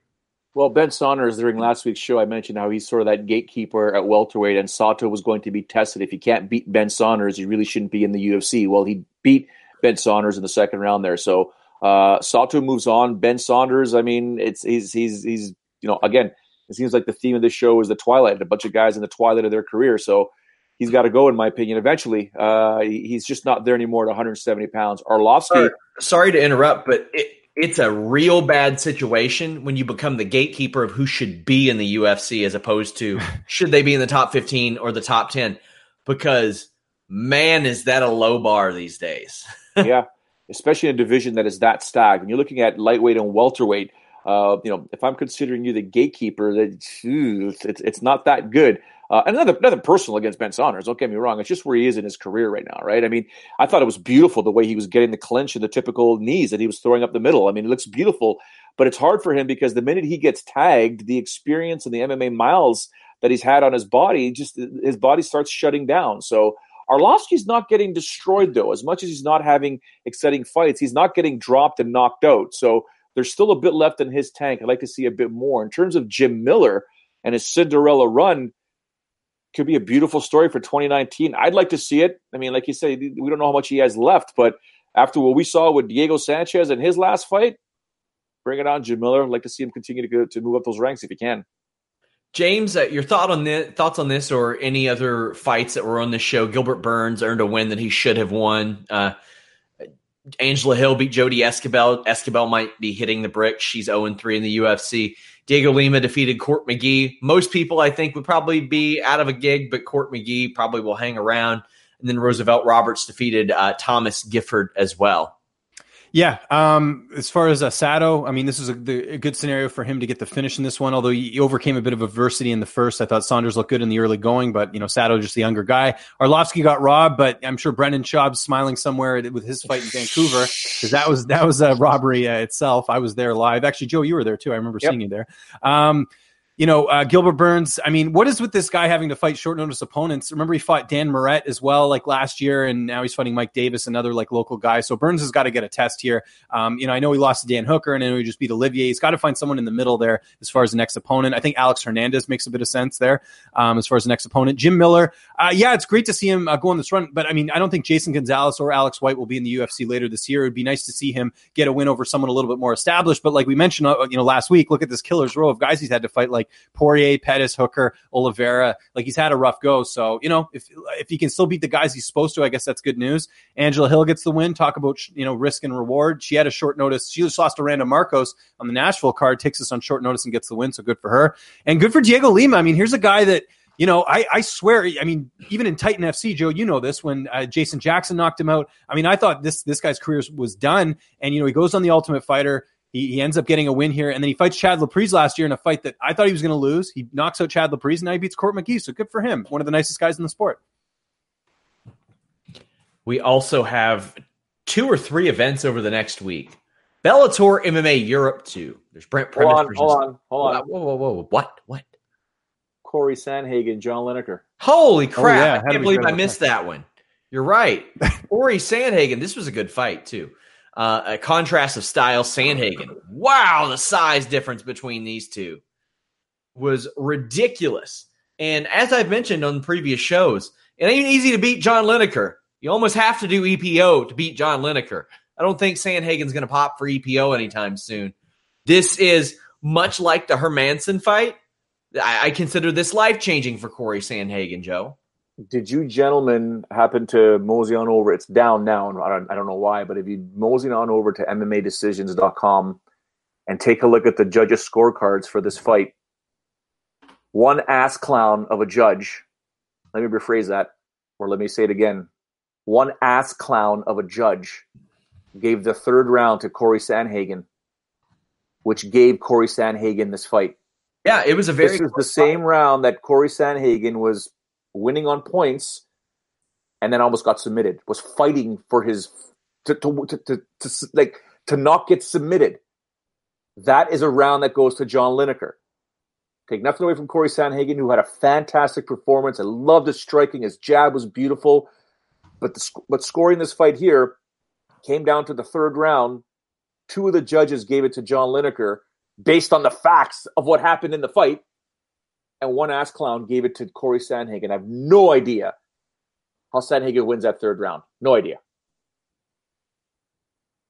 Well, Ben Saunders, during last week's show, I mentioned how he's sort of that gatekeeper at welterweight, and Sato was going to be tested. If he can't beat Ben Saunders, he really shouldn't be in the UFC. Well, he beat Ben Saunders in the second round there. So uh, Sato moves on. Ben Saunders, I mean, it's he's he's he's you know again, it seems like the theme of this show is the twilight, a bunch of guys in the twilight of their career. So he's got to go, in my opinion. Eventually, uh, he's just not there anymore at 170 pounds. Arlovski. Sorry, sorry to interrupt, but it's a real bad situation when you become the gatekeeper of who should be in the UFC as opposed to (laughs) should they be in the top 15 or the top 10 because man is that a low bar these days. (laughs) yeah, especially in a division that is that stacked. When you're looking at lightweight and welterweight, uh, you know, if I'm considering you the gatekeeper, that it's, it's not that good. Uh, and nothing, nothing personal against Ben Saunders. Don't get me wrong. It's just where he is in his career right now, right? I mean, I thought it was beautiful the way he was getting the clinch and the typical knees that he was throwing up the middle. I mean, it looks beautiful, but it's hard for him because the minute he gets tagged, the experience and the MMA miles that he's had on his body, just his body starts shutting down. So Arlovski's not getting destroyed though. As much as he's not having exciting fights, he's not getting dropped and knocked out. So there's still a bit left in his tank. I'd like to see a bit more in terms of Jim Miller and his Cinderella run could be a beautiful story for 2019. I'd like to see it. I mean, like you said, we don't know how much he has left, but after what we saw with Diego Sanchez in his last fight, bring it on, Jim Miller. I'd like to see him continue to go, to move up those ranks if he can. James, uh, your thought on this, thoughts on this or any other fights that were on the show? Gilbert Burns earned a win that he should have won. Uh, Angela Hill beat Jody Esquibel. Esquibel might be hitting the brick. She's 0 3 in the UFC. Diego Lima defeated Court McGee. Most people, I think, would probably be out of a gig, but Court McGee probably will hang around. And then Roosevelt Roberts defeated uh, Thomas Gifford as well. Yeah. Um, as far as Asado, I mean, this is a, the, a, good scenario for him to get the finish in this one. Although he overcame a bit of adversity in the first, I thought Saunders looked good in the early going, but you know, Sato just the younger guy. Arlovski got robbed, but I'm sure Brendan Schaub's smiling somewhere with his fight in Vancouver because that was that was a robbery uh, itself. I was there live. Actually, Joe, you were there too. I remember yep. seeing you there. Um, you know, uh, Gilbert Burns. I mean, what is with this guy having to fight short notice opponents? Remember, he fought Dan Moret as well, like last year, and now he's fighting Mike Davis, another like local guy. So Burns has got to get a test here. Um, you know, I know he lost to Dan Hooker, and know he just beat Olivier. He's got to find someone in the middle there as far as the next opponent. I think Alex Hernandez makes a bit of sense there um, as far as the next opponent. Jim Miller, uh, yeah, it's great to see him uh, go on this run, but I mean, I don't think Jason Gonzalez or Alex White will be in the UFC later this year. It would be nice to see him get a win over someone a little bit more established. But like we mentioned, uh, you know, last week, look at this killer's row of guys he's had to fight, like Poirier. Pettis, Hooker, Oliveira. Like he's had a rough go. So, you know, if if he can still beat the guys he's supposed to, I guess that's good news. Angela Hill gets the win. Talk about, you know, risk and reward. She had a short notice. She just lost to Randa Markos on the Nashville card, takes us on short notice and gets the win. So good for her. And good for Diego Lima. I mean, here's a guy that you know, I, I swear, I mean, even in Titan FC, Joe, you know this when uh, Jason Jackson knocked him out. I mean, I thought this this guy's career was done, and you know, he goes on the Ultimate Fighter. He, he ends up getting a win here, and then he fights Chad Laprise last year in a fight that I thought he was going to lose. He knocks out Chad Laprise, and now he beats Court McGee. So good for him. One of the nicest guys in the sport. We also have two or three events over the next week. Bellator MMA Europe 2. There's Brent Hold on, versus... hold on, hold on. Whoa, whoa, whoa. What? What? Corey Sandhagen, John Lineker. Holy oh, crap. Oh, yeah. I can't believe I missed that one. You're right. (laughs) Corey Sandhagen. This was a good fight, too. Uh, a contrast of style, Sandhagen. Wow, the size difference between these two was ridiculous. And as I've mentioned on previous shows, it ain't easy to beat John Lineker. You almost have to do EPO to beat John Lineker. I don't think Sandhagen's going to pop for EPO anytime soon. This is much like the Hermansson fight. I, I consider this life changing for Corey Sandhagen, Joe did you gentlemen happen to mosey on over? It's down now, and I don't, I don't know why, but if you mosey on over to MMADecisions.com and take a look at the judges' scorecards for this fight, one ass clown of a judge, let me rephrase that, or let me say it again. One ass clown of a judge gave the third round to Corey Sandhagen, which gave Corey Sandhagen this fight. Yeah, it was a very. This is the same round that Corey Sandhagen was winning on points, and then almost got submitted. Was fighting for his to to to, to, to like to not get submitted. That is a round that goes to John Lineker. Take nothing away from Corey Sandhagen, who had a fantastic performance. I loved his striking. His jab was beautiful. But the, but scoring this fight here came down to the third round. Two of the judges gave it to John Lineker based on the facts of what happened in the fight and one ass clown gave it to Corey Sandhagen. I have no idea how Sandhagen wins that third round. No idea.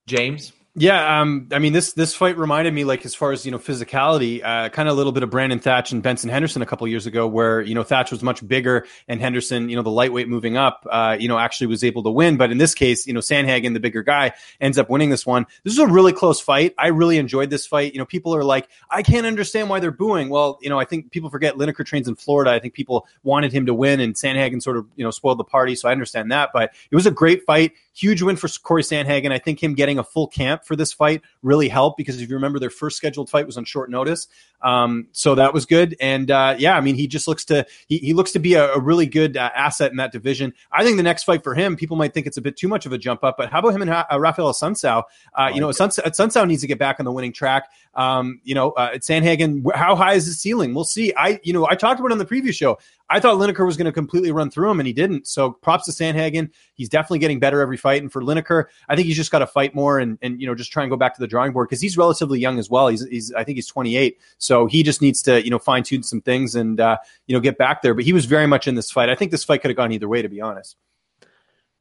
James? Yeah, um, I mean this this fight reminded me like as far as you know physicality, uh, kind of a little bit of Brandon Thatch and Benson Henderson a couple years ago, where you know Thatch was much bigger and Henderson, you know, the lightweight moving up, uh, you know, actually was able to win. But in this case, you know, Sandhagen, the bigger guy, ends up winning this one. This is a really close fight. I really enjoyed this fight. You know, people are like, I can't understand why they're booing. Well, you know, I think people forget Lineker trains in Florida. I think people wanted him to win, and Sandhagen sort of you know spoiled the party. So I understand that. But it was a great fight. Huge win for Corey Sandhagen. I think him getting a full camp for this fight really helped because if you remember, their first scheduled fight was on short notice. Um, so that was good. And uh, yeah, I mean, he just looks to he, he looks to be a, a really good uh, asset in that division. I think the next fight for him, people might think it's a bit too much of a jump up, but how about him and uh, Rafael Assunção? Uh, you know, Assunção needs to get back on the winning track. Um, you know, uh, at Sandhagen, how high is the ceiling? We'll see. I, you know, I talked about it on the previous show. I thought Lineker was going to completely run through him, and he didn't. So props to Sandhagen. He's definitely getting better every fight. And for Lineker, I think he's just got to fight more and, and you know just try and go back to the drawing board because he's relatively young as well. He's, he's I think he's 28. So he just needs to, you know, fine tune some things and, uh, you know, get back there. But he was very much in this fight. I think this fight could have gone either way, to be honest.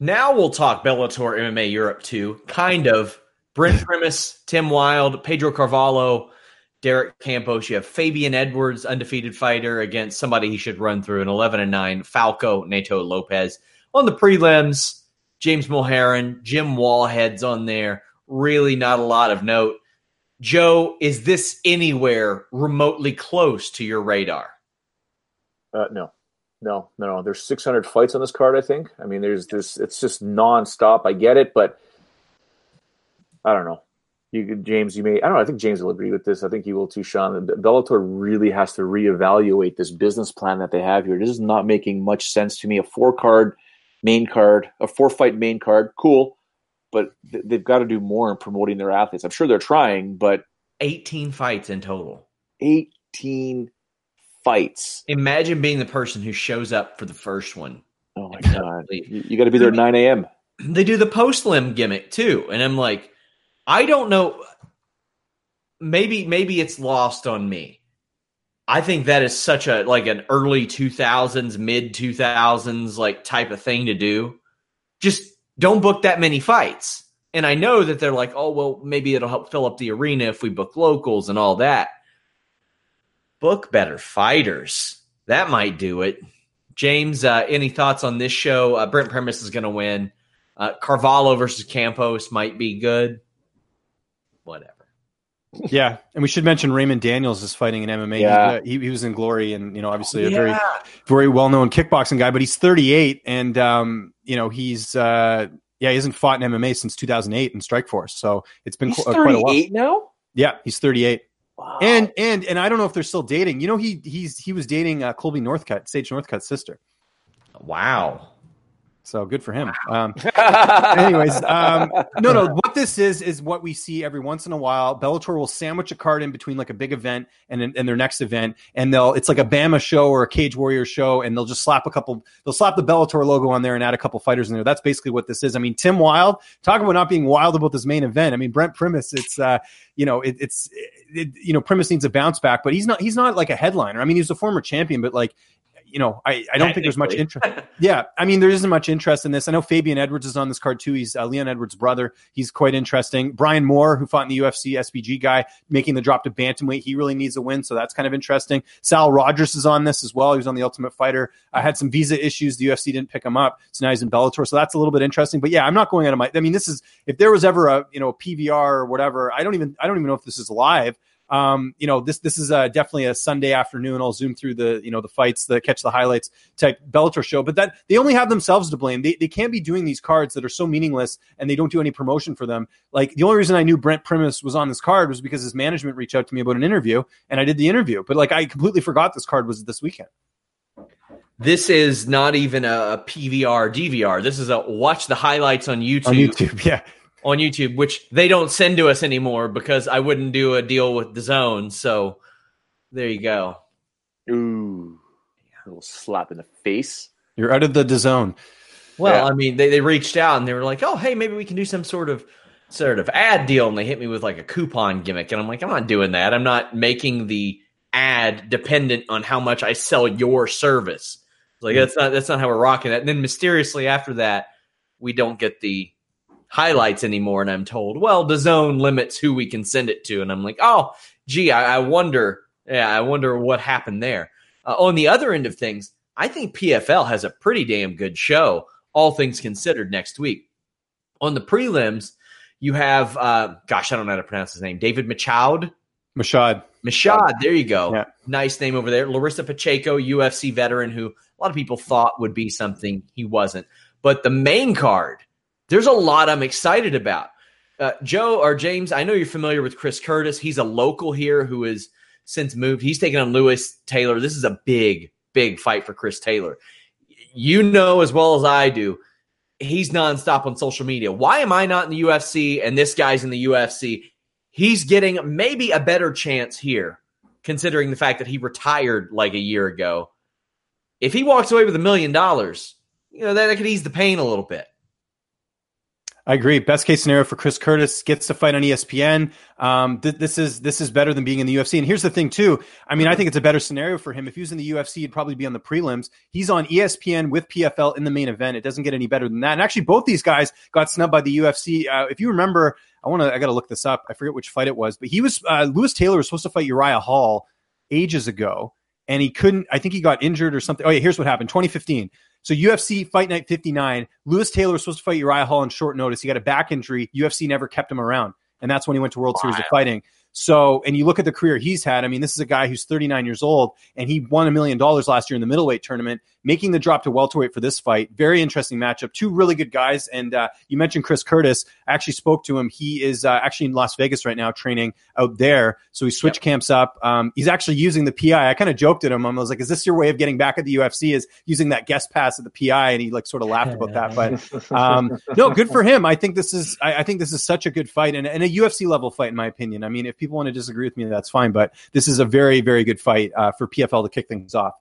Now we'll talk Bellator MMA Europe too. Kind of. Brent Primus, Tim Wild, Pedro Carvalho, Derek Campos. You have Fabian Edwards, undefeated fighter, against somebody he should run through an 11 and 9, Falco Nato Lopez. On the prelims, James Mulheron, Jim Wallhead's on there. Really not a lot of note. Joe, is this anywhere remotely close to your radar? Uh, no, no, no, no. There's 600 fights on this card. I think. I mean, there's this. It's just nonstop. I get it, but I don't know. You, James, you may. I don't know. I think James will agree with this. I think you will too, Sean. Bellator really has to reevaluate this business plan that they have here. This is not making much sense to me. A four card main card, a four fight main card, cool, but th- they've got to do more in promoting their athletes. I'm sure they're trying, but 18 fights in total. 18 fights. Imagine being the person who shows up for the first one. Oh my god! You, you got to be there at 9 a.m. They do the post limb gimmick too, and I'm like, I don't know. Maybe maybe it's lost on me. I think that is such a like an early 2000s, mid 2000s like type of thing to do. Just don't book that many fights. And I know that they're like, "Oh, well, maybe it'll help fill up the arena if we book locals and all that." Book better fighters. That might do it. James, uh, any thoughts on this show? Uh, Brent Primus is going to win. Uh, Carvalho versus Campos might be good. Whatever. Yeah, and we should mention Raymond Daniels is fighting in MMA. Yeah. He, he, was in Glory, and you know, obviously a yeah. very, very well known kickboxing guy. But he's 38, and um, you know, he's uh, yeah, he hasn't fought in MMA since 2008 in Strikeforce. So it's been he's qu- quite a while. now. Yeah, he's 38. Wow. And and and I don't know if they're still dating. You know, he he's he was dating uh, Colby Northcutt, Sage Northcutt's sister. Wow. So good for him. Um, (laughs) anyways, um, no, no. What this is is what we see every once in a while. Bellator will sandwich a card in between like a big event and and their next event, and they'll it's like a BAMMA show or a Cage Warrior show, and they'll just slap a couple. They'll slap the Bellator logo on there and add a couple fighters in there. That's basically what this is. I mean, Tim Wild talking about not being wild about this main event. I mean, Brent Primus. It's uh, you know, it, it's it, you know, Primus needs a bounce back, but he's not he's not like a headliner. I mean, he's a former champion, but like you know, I, I don't think there's much interest. (laughs) yeah, I mean, there isn't much interest in this. I know Fabian Edwards is on this card too. He's uh, Leon Edwards' brother. He's quite interesting. Brian Moore, who fought in the UFC, SBG guy, making the drop to bantamweight. He really needs a win, so that's kind of interesting. Saul Rogers is on this as well. He was on the Ultimate Fighter. I had some visa issues. The UFC didn't pick him up, so now he's in Bellator. So that's a little bit interesting. But yeah, I'm not going out of my. I mean, this is if there was ever a you know a PVR or whatever. I don't even I don't even know if this is live um, you know, this this is uh, definitely a Sunday afternoon. I'll zoom through the you know the fights, the catch the highlights type Bellator show. But that they only have themselves to blame. They they can't be doing these cards that are so meaningless and they don't do any promotion for them. Like the only reason I knew Brent Primus was on this card was because his management reached out to me about an interview and I did the interview. But like I completely forgot this card was this weekend. This is not even a PVR DVR. This is a watch the highlights on YouTube. On YouTube, (laughs) yeah on YouTube, which they don't send to us anymore because I wouldn't do a deal with the zone. So there you go. Ooh, a little slap in the face. You're out of the zone. Well, yeah. I mean, they, they reached out and they were like, "Oh, hey, maybe we can do some sort of sort of ad deal." And they hit me with like a coupon gimmick, and I'm like, "I'm not doing that. I'm not making the ad dependent on how much I sell your service." Like mm-hmm. that's not that's not how we're rocking it. And then mysteriously after that, we don't get the highlights anymore. And I'm told, well, the zone limits who we can send it to. And I'm like, oh, gee, I, I wonder. Yeah, I wonder what happened there. Uh, on the other end of things, I think PFL has a pretty damn good show, all things considered, next week. On the prelims, you have, uh, gosh, I don't know how to pronounce his name, David Machoud. Mashad. Mashad, there you go. Yeah. Nice name over there. Larissa Pacheco, UFC veteran, who a lot of people thought would be something he wasn't. But the main card, there's a lot I'm excited about. Uh, Joe or James, I know you're familiar with Chris Curtis. He's a local here who has since moved. He's taken on Lewis Taylor. This is a big, big fight for Chris Taylor. You know as well as I do, he's nonstop on social media. Why am I not in the UFC and this guy's in the UFC? He's getting maybe a better chance here, considering the fact that he retired like a year ago. If he walks away with a million dollars, you know, that, that could ease the pain a little bit. I agree. Best case scenario for Chris Curtis gets to fight on ESPN. Um, th- this is this is better than being in the UFC. And here's the thing, too. I mean, I think it's a better scenario for him. If he was in the UFC, he'd probably be on the prelims. He's on ESPN with PFL in the main event. It doesn't get any better than that. And actually, both these guys got snubbed by the UFC. Uh, if you remember, I want to. I got to look this up. I forget which fight it was, but he was uh, Lewis Taylor was supposed to fight Uriah Hall ages ago, and he couldn't. I think he got injured or something. Oh yeah, here's what happened. 2015. So UFC Fight Night 59, Lewis Taylor was supposed to fight Uriah Hall on short notice. He got a back injury. UFC never kept him around, and that's when he went to World wow. Series of Fighting. So, and you look at the career he's had. I mean, this is a guy who's 39 years old, and he won a million dollars last year in the middleweight tournament, making the drop to welterweight for this fight. Very interesting matchup. Two really good guys. And uh, you mentioned Chris Curtis. I actually spoke to him. He is uh, actually in Las Vegas right now training out there. So he switched yep. camps up. Um, he's actually using the PI. I kind of joked at him. I was like, "Is this your way of getting back at the UFC? Is using that guest pass at the PI?" And he like sort of laughed about that. But um, (laughs) no, good for him. I think this is. I, I think this is such a good fight and, and a UFC level fight, in my opinion. I mean, if people want to disagree with me, that's fine. But this is a very, very good fight uh, for PFL to kick things off.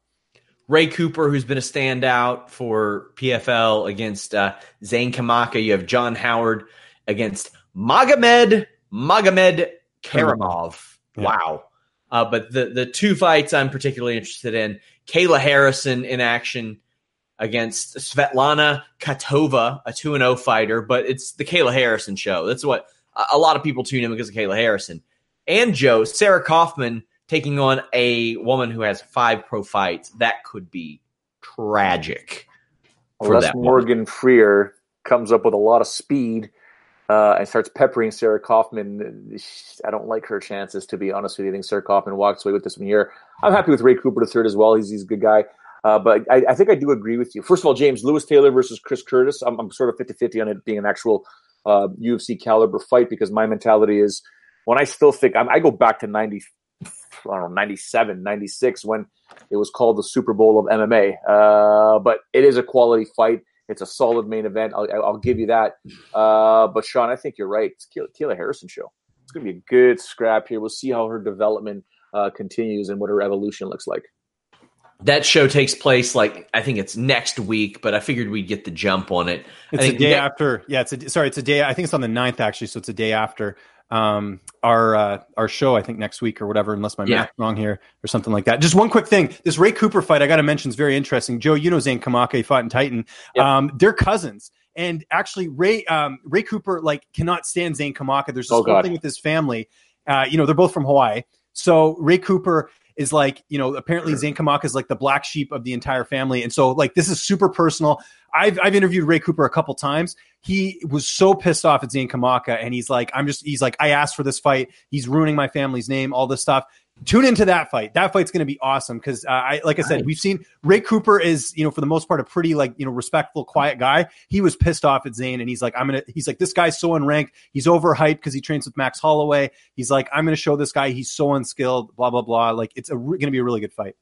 Ray Cooper, who's been a standout for PFL against uh, Zane Kamaka. You have John Howard against Magomed Magomed Karamov. Yeah. Wow. Uh, but the the two fights I'm particularly interested in: Kayla Harrison in action against Svetlana Khautova, a two and zero oh fighter. But it's the Kayla Harrison show. That's what a lot of people tune in because of Kayla Harrison and Joe, Sarah Kaufman taking on a woman who has five pro fights. That could be tragic. Unless Morgan woman. Frier comes up with a lot of speed uh, and starts peppering Sarah Kaufman, I don't like her chances, to be honest with you. I think Sarah Kaufman walks away with this one here. I'm happy with Ray Cooper the third as well. He's, he's a good guy. Uh, but I, I, think I do agree with you. First of all, James, Lewis Taylor versus Chris Curtis. I'm, I'm sort of 50 50 on it being an actual uh, UFC caliber fight because my mentality is – when I still think I go back to 90, I don't know, 97, 96 when it was called the Super Bowl of MMA. Uh, but it is a quality fight. It's a solid main event. I'll, I'll give you that. Uh, but Sean, I think you're right. It's Kayla Harrison show. It's going to be a good scrap here. We'll see how her development uh, continues and what her evolution looks like. That show takes place like I think it's next week, but I figured we'd get the jump on it. It's a day after. Yeah, it's a sorry, it's a day. I think it's on the 9th actually, so it's a day after um, our uh, our show, I think next week or whatever, unless my yeah. math wrong here or something like that. Just one quick thing: this Ray Cooper fight, I got to mention, is very interesting. Joe, you know Zane Kamaka fought in Titan. Yep. Um, they're cousins, and actually Ray um, Ray Cooper like cannot stand Zane Kamaka. There's this oh, whole thing with his family. Uh, you know, they're both from Hawaii. So Ray Cooper is like, you know, apparently Zane Kamaka is like the black sheep of the entire family. And so like this is super personal. I've I've interviewed Ray Cooper a couple times. He was so pissed off at Zane Kamaka and he's like, I'm just he's like, I asked for this fight. He's ruining my family's name, all this stuff tune into that fight. That fight's going to be awesome because uh, I, like I said, nice. we've seen Ray Cooper is, you know, for the most part, a pretty like, you know, respectful, quiet guy. He was pissed off at Zane, and he's like, I'm to, he's like, this guy's so unranked. He's overhyped because he trains with Max Holloway. He's like, I'm going to show this guy he's so unskilled, blah, blah, blah. Like it's going to be a really good fight.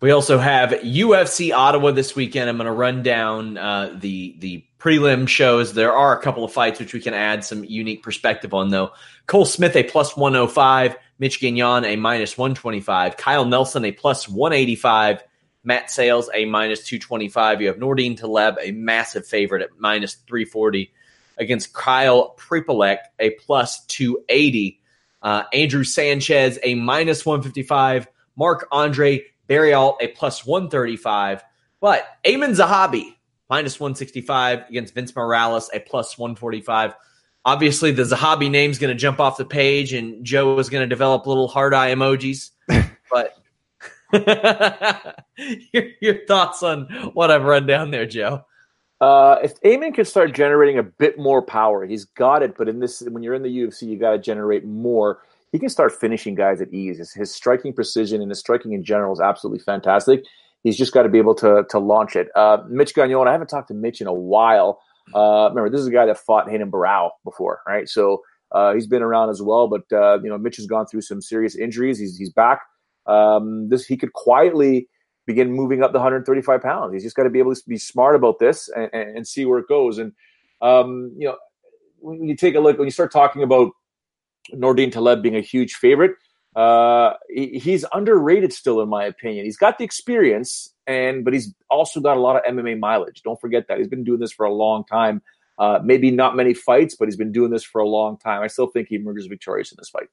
We also have UFC Ottawa this weekend. I'm going to run down uh, the the prelim shows. There are a couple of fights which we can add some unique perspective on, though. Cole Smith a plus 105, Mitch Gagnon a minus 125, Kyle Nelson a plus 185, Matt Sayles, a minus 225. You have Nordine Taleb a massive favorite at minus 340 against Kyle Prepolec a plus 280. Uh, Andrew Sanchez a minus 155. Marc-André Barriault a plus 135. But Aiemann Zahabi, minus 165 against Vince Morales, a plus 145. Obviously, the Zahabi name's going to jump off the page, and Joe is going to develop little hard eye emojis. (laughs) but (laughs) your, your, thoughts on what I've run down there, Joe? Uh, if Aiemann can start generating a bit more power, he's got it. But in this, when you're in the UFC, you got to generate more he can start finishing guys at ease. His, his, striking precision and his striking in general is absolutely fantastic. He's just got to be able to to launch it. Uh, Mitch Gagnon, I haven't talked to Mitch in a while. Uh, remember, this is a guy that fought Renan Barão before, right? So uh, he's been around as well. But uh, you know, Mitch has gone through some serious injuries. He's he's back. Um, this he could quietly begin moving up the 135 pounds. He's just got to be able to be smart about this and, and, and see where it goes. And um, you know, when you take a look, when you start talking about Nordine Taleb being a huge favorite. Uh, he, he's underrated still, in my opinion. He's got the experience, and but he's also got a lot of MMA mileage. Don't forget that he's been doing this for a long time. Uh, maybe not many fights, but he's been doing this for a long time. I still think he emerges victorious in this fight.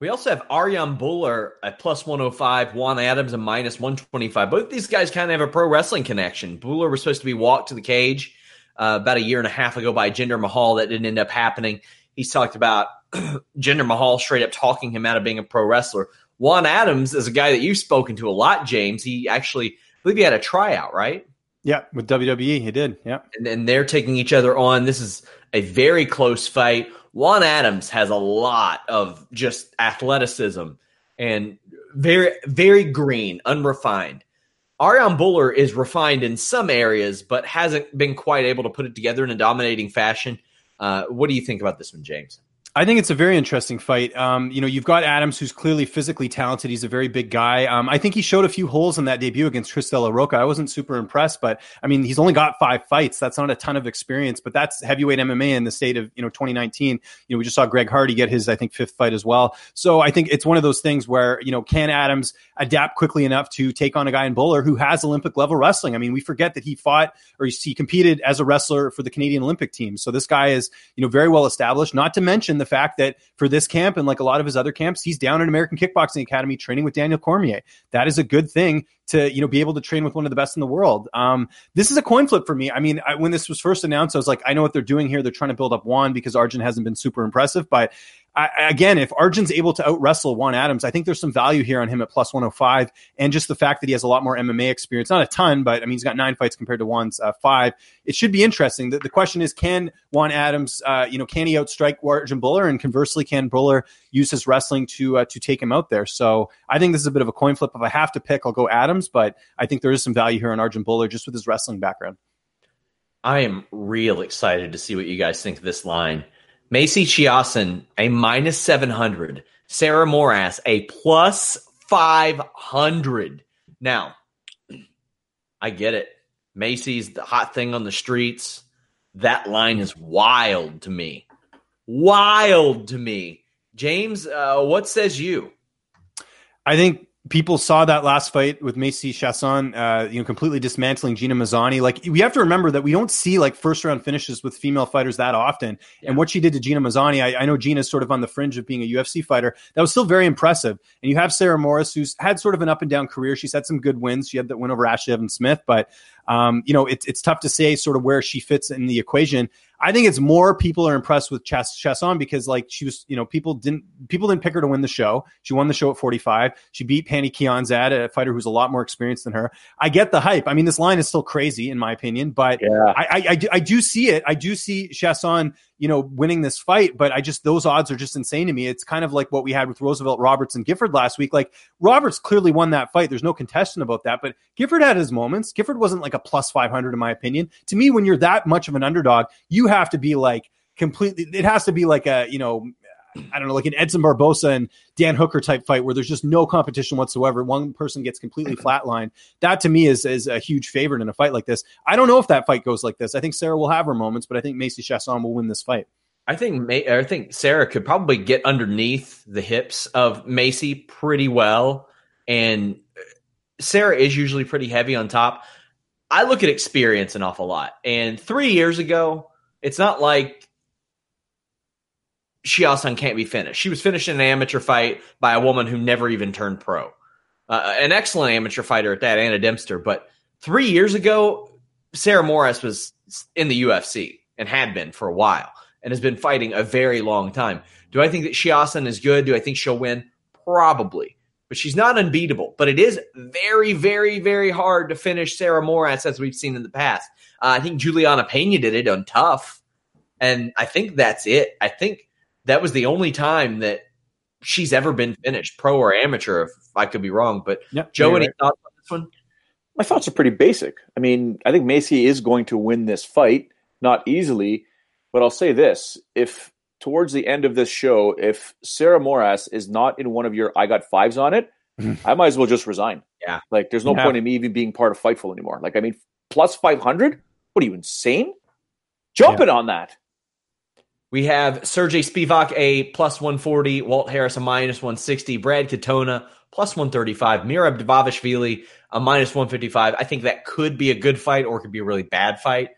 We also have Arjan Bhullar at plus 105, Juan Adams a minus 125. Both these guys kind of have a pro wrestling connection. Bhullar was supposed to be walked to the cage uh, about a year and a half ago by Jinder Mahal. That didn't end up happening. He's talked about (clears throat) Jinder Mahal straight up talking him out of being a pro wrestler. Juan Adams is a guy that you've spoken to a lot, James. He actually, I believe he had a tryout, right? Yeah, with WWE, he did. Yeah. And, and they're taking each other on. This is a very close fight. Juan Adams has a lot of just athleticism and very, very green, unrefined. Arjan Bhullar is refined in some areas, but hasn't been quite able to put it together in a dominating fashion. Uh, what do you think about this one, James? I think it's a very interesting fight. Um, you know, you've got Adams, who's clearly physically talented. He's a very big guy. Um, I think he showed a few holes in that debut against Chris de la Rocha. I wasn't super impressed, but I mean, he's only got five fights. That's not a ton of experience, but that's heavyweight MMA in the state of you know 2019. You know, we just saw Greg Hardy get his I think fifth fight as well. So I think it's one of those things where you know, can Adams adapt quickly enough to take on a guy in Bhullar who has Olympic level wrestling? I mean, we forget that he fought or he competed as a wrestler for the Canadian Olympic team. So this guy is you know very well established. Not to mention the fact that for this camp and like a lot of his other camps, he's down in American Kickboxing Academy training with Daniel Cormier. That is a good thing to you know be able to train with one of the best in the world. Um, this is a coin flip for me. I mean, I, when this was first announced, I was like, I know what they're doing here. They're trying to build up Juan because Arjan hasn't been super impressive, but I, again, if Arjan's able to out wrestle Juan Adams, I think there's some value here on him at plus 105. And just the fact that he has a lot more MMA experience, not a ton, but I mean, he's got nine fights compared to Juan's uh, five. It should be interesting. The, the question is, can Juan Adams, uh, you know, can he outstrike Arjan Bhullar? And conversely, can Bhullar use his wrestling to, uh, to take him out there? So I think this is a bit of a coin flip. If I have to pick, I'll go Adams, but I think there is some value here on Arjan Bhullar just with his wrestling background. I am real excited to see what you guys think of this line. Macy Chiasson, a minus 700. Sarah Moras, a plus 500. Now, I get it. Macy's the hot thing on the streets. That line is wild to me. Wild to me. James, uh, what says you? I think people saw that last fight with Macy Chiasson, uh, you know, completely dismantling Gina Mazany. Like we have to remember that we don't see like first round finishes with female fighters that often. Yeah. And what she did to Gina Mazany, I, I know Gina's sort of on the fringe of being a UFC fighter. That was still very impressive. And you have Sarah Morris, who's had sort of an up and down career. She's had some good wins. She had that win over Ashlee Evans-Smith, but um, you know, it's it's tough to say sort of where she fits in the equation. I think it's more people are impressed with Chess Chiasson because like she was, you know, people didn't people didn't pick her to win the show. She won the show at 45. She beat Pannie Kianzad, a fighter who's a lot more experienced than her. I get the hype. I mean, this line is still crazy in my opinion, but yeah. I, I, I, do, I do see it. I do see Chiasson you know, winning this fight. But I just, those odds are just insane to me. It's kind of like what we had with Roosevelt Roberts and Gifford last week. Like Roberts clearly won that fight. There's no contestant about that. But Gifford had his moments. Gifford wasn't like a plus 500 in my opinion. To me, when you're that much of an underdog, you have to be like, completely it has to be like a you know I don't know, like an Edson Barbosa and Dan Hooker type fight where there's just no competition whatsoever. One person gets completely mm-hmm. flatlined. That to me is, is a huge favorite in a fight like this. I don't know if that fight goes like this. I think Sarah will have her moments, but I think Macy Chiasson will win this fight. I think I think Sarah could probably get underneath the hips of Macy pretty well, and Sarah is usually pretty heavy on top. I look at experience an awful lot, and three years ago, it's not like Chiasson can't be finished. She was finished in an amateur fight by a woman who never even turned pro. Uh, an excellent amateur fighter at that, Anna Dempster. But three years ago, Sarah Moras was in the UFC and had been for a while and has been fighting a very long time. Do I think that Chiasson is good? Do I think she'll win? Probably. But she's not unbeatable. But it is very, very, very hard to finish Sarah Moras as we've seen in the past. Uh, I think Juliana Pena did it on Tough. And I think that's it. I think that was the only time that she's ever been finished, pro or amateur. If I could be wrong, but yep, Joe, any right. thoughts on this one? My thoughts are pretty basic. I mean, I think Macy is going to win this fight, not easily, but I'll say this: if towards the end of this show, if Sarah Moras is not in one of your I got fives on it, mm-hmm. I might as well just resign. Yeah, like there's no yeah. point in me even being part of Fightful anymore. Like, I mean, plus five hundred. What are you insane? Jumping yeah. on that. We have Sergey Spivak a plus 140, Walt Harris a minus 160, Brad Katona plus 135, Merab Dvalishvili a minus 155. I think that could be a good fight or could be a really bad fight.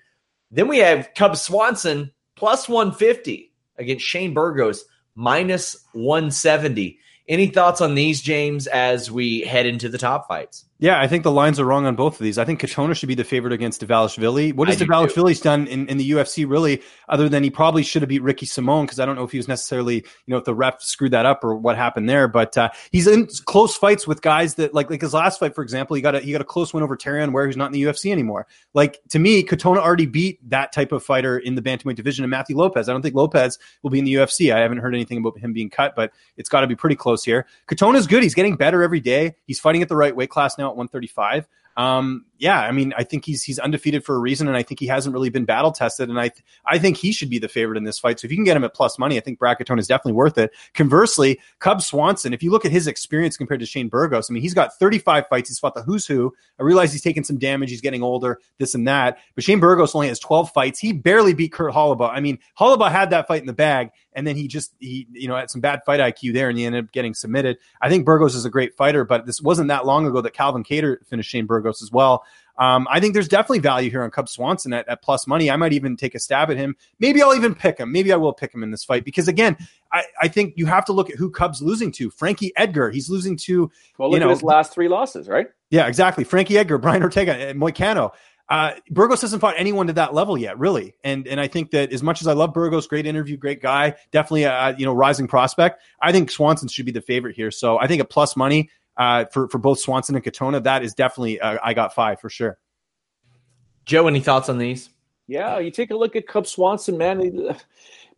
Then we have Cub Swanson plus 150 against Shane Burgos minus 170. Any thoughts on these, James, as we head into the top fights? Yeah, I think the lines are wrong on both of these. I think Katona should be the favorite against Dvalishvili. What has Dvalishvili's done in, in the UFC really, other than he probably should have beat Ricky Simon because I don't know if he was necessarily, you know, if the ref screwed that up or what happened there. But uh, he's in close fights with guys that like like his last fight, for example, he got a he got a close win over Terrion Ware who's not in the UFC anymore. Like to me, Katona already beat that type of fighter in the bantamweight division and Matthew Lopez. I don't think Lopez will be in the UFC. I haven't heard anything about him being cut, but it's got to be pretty close here. Katona's good. He's getting better every day. He's fighting at the right weight class now at 135. Um, yeah, I mean, I think he's he's undefeated for a reason, and I think he hasn't really been battle tested, and I th- I think he should be the favorite in this fight. So if you can get him at plus money, I think Brad Katona is definitely worth it. Conversely, Cub Swanson, if you look at his experience compared to Shane Burgos, I mean, he's got 35 fights. He's fought the who's who. I realize he's taking some damage. He's getting older, this and that. But Shane Burgos only has 12 fights. He barely beat Kurt Holobaugh. I mean, Holobaugh had that fight in the bag, and then he just he you know had some bad fight IQ there, and he ended up getting submitted. I think Burgos is a great fighter, but this wasn't that long ago that Calvin Kattar finished Shane Burgos as well. Um, I think there's definitely value here on Cub Swanson at, at, plus money. I might even take a stab at him. Maybe I'll even pick him. Maybe I will pick him in this fight because again, I, I think you have to look at who Cub's losing to. Frankie Edgar, he's losing to. Well, look you know, at his last three losses, right? Yeah, exactly. Frankie Edgar, (laughs) Brian Ortega, and Moicano. Uh, Burgos hasn't fought anyone to that level yet, really. And and I think that as much as I love Burgos, great interview, great guy, definitely a you know rising prospect. I think Swanson should be the favorite here. So I think at plus money uh, for for both Swanson and Katona, that is definitely uh, I got five for sure. Joe, any thoughts on these? Yeah, you take a look at Cub Swanson, man.